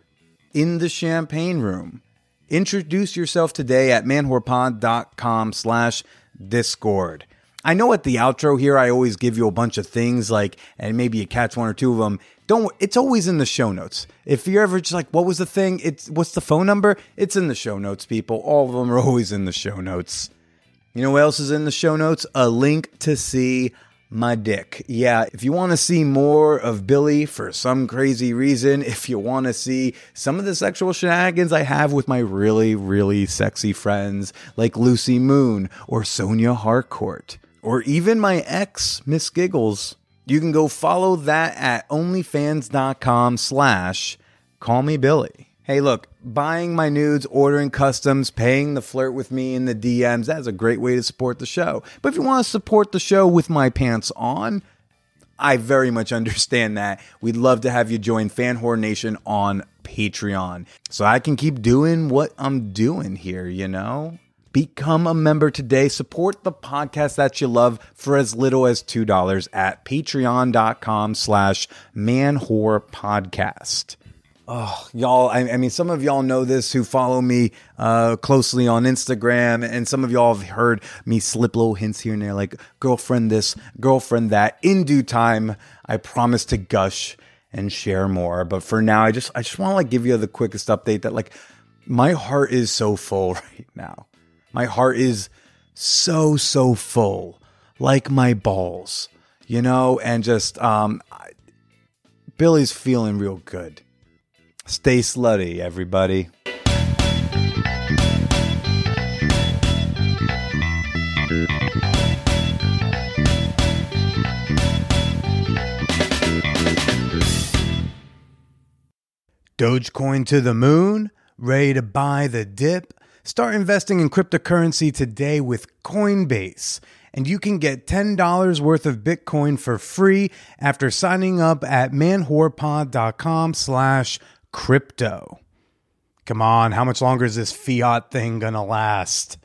in the champagne room. Introduce yourself today at manwhorepod.com slash discord. I know at the outro here, I always give you a bunch of things like, and maybe you catch one or two of them. Don't, it's always in the show notes. If you're ever just like, what was the thing? It's, what's the phone number? It's in the show notes, people. All of them are always in the show notes. You know what else is in the show notes? A link to see my dick. Yeah, if you want to see more of Billy for some crazy reason, *laughs* if you want to see some of the sexual shenanigans I have with my really, really sexy friends like Lucy Moon or Sonia Harcourt, or even my ex, Miss Giggles, you can go follow that at onlyfans.com slash call me Billy. Hey, look, buying my nudes, ordering customs, paying the flirt with me in the DMs, that's a great way to support the show. But if you want to support the show with my pants on, I very much *laughs* understand that. We'd love to have you join Fan Nation on Patreon so I can keep doing what I'm doing here, you know? Become a member today. Support the podcast that you love for as little as $2 at patreon.com slash manwhorepodcast. Oh, y'all, I, I mean, some of y'all know this who follow me uh, closely on Instagram, and some of y'all have heard me slip little hints here and there, like girlfriend this, girlfriend that. In due time, I promise to gush and share more. But for now, I just, I just want to like give you the quickest update that like my heart is so full *laughs* right now. My heart is so, so full, like my balls, you know, and just, um, I, Billy's feeling real good. Stay slutty, everybody. Dogecoin to the moon? Ready to buy the dip? Start investing in cryptocurrency today with Coinbase. And you can get $10 worth of Bitcoin for free after signing up at manwhorepod.com slash crypto. Come on, how much longer is this fiat thing gonna last?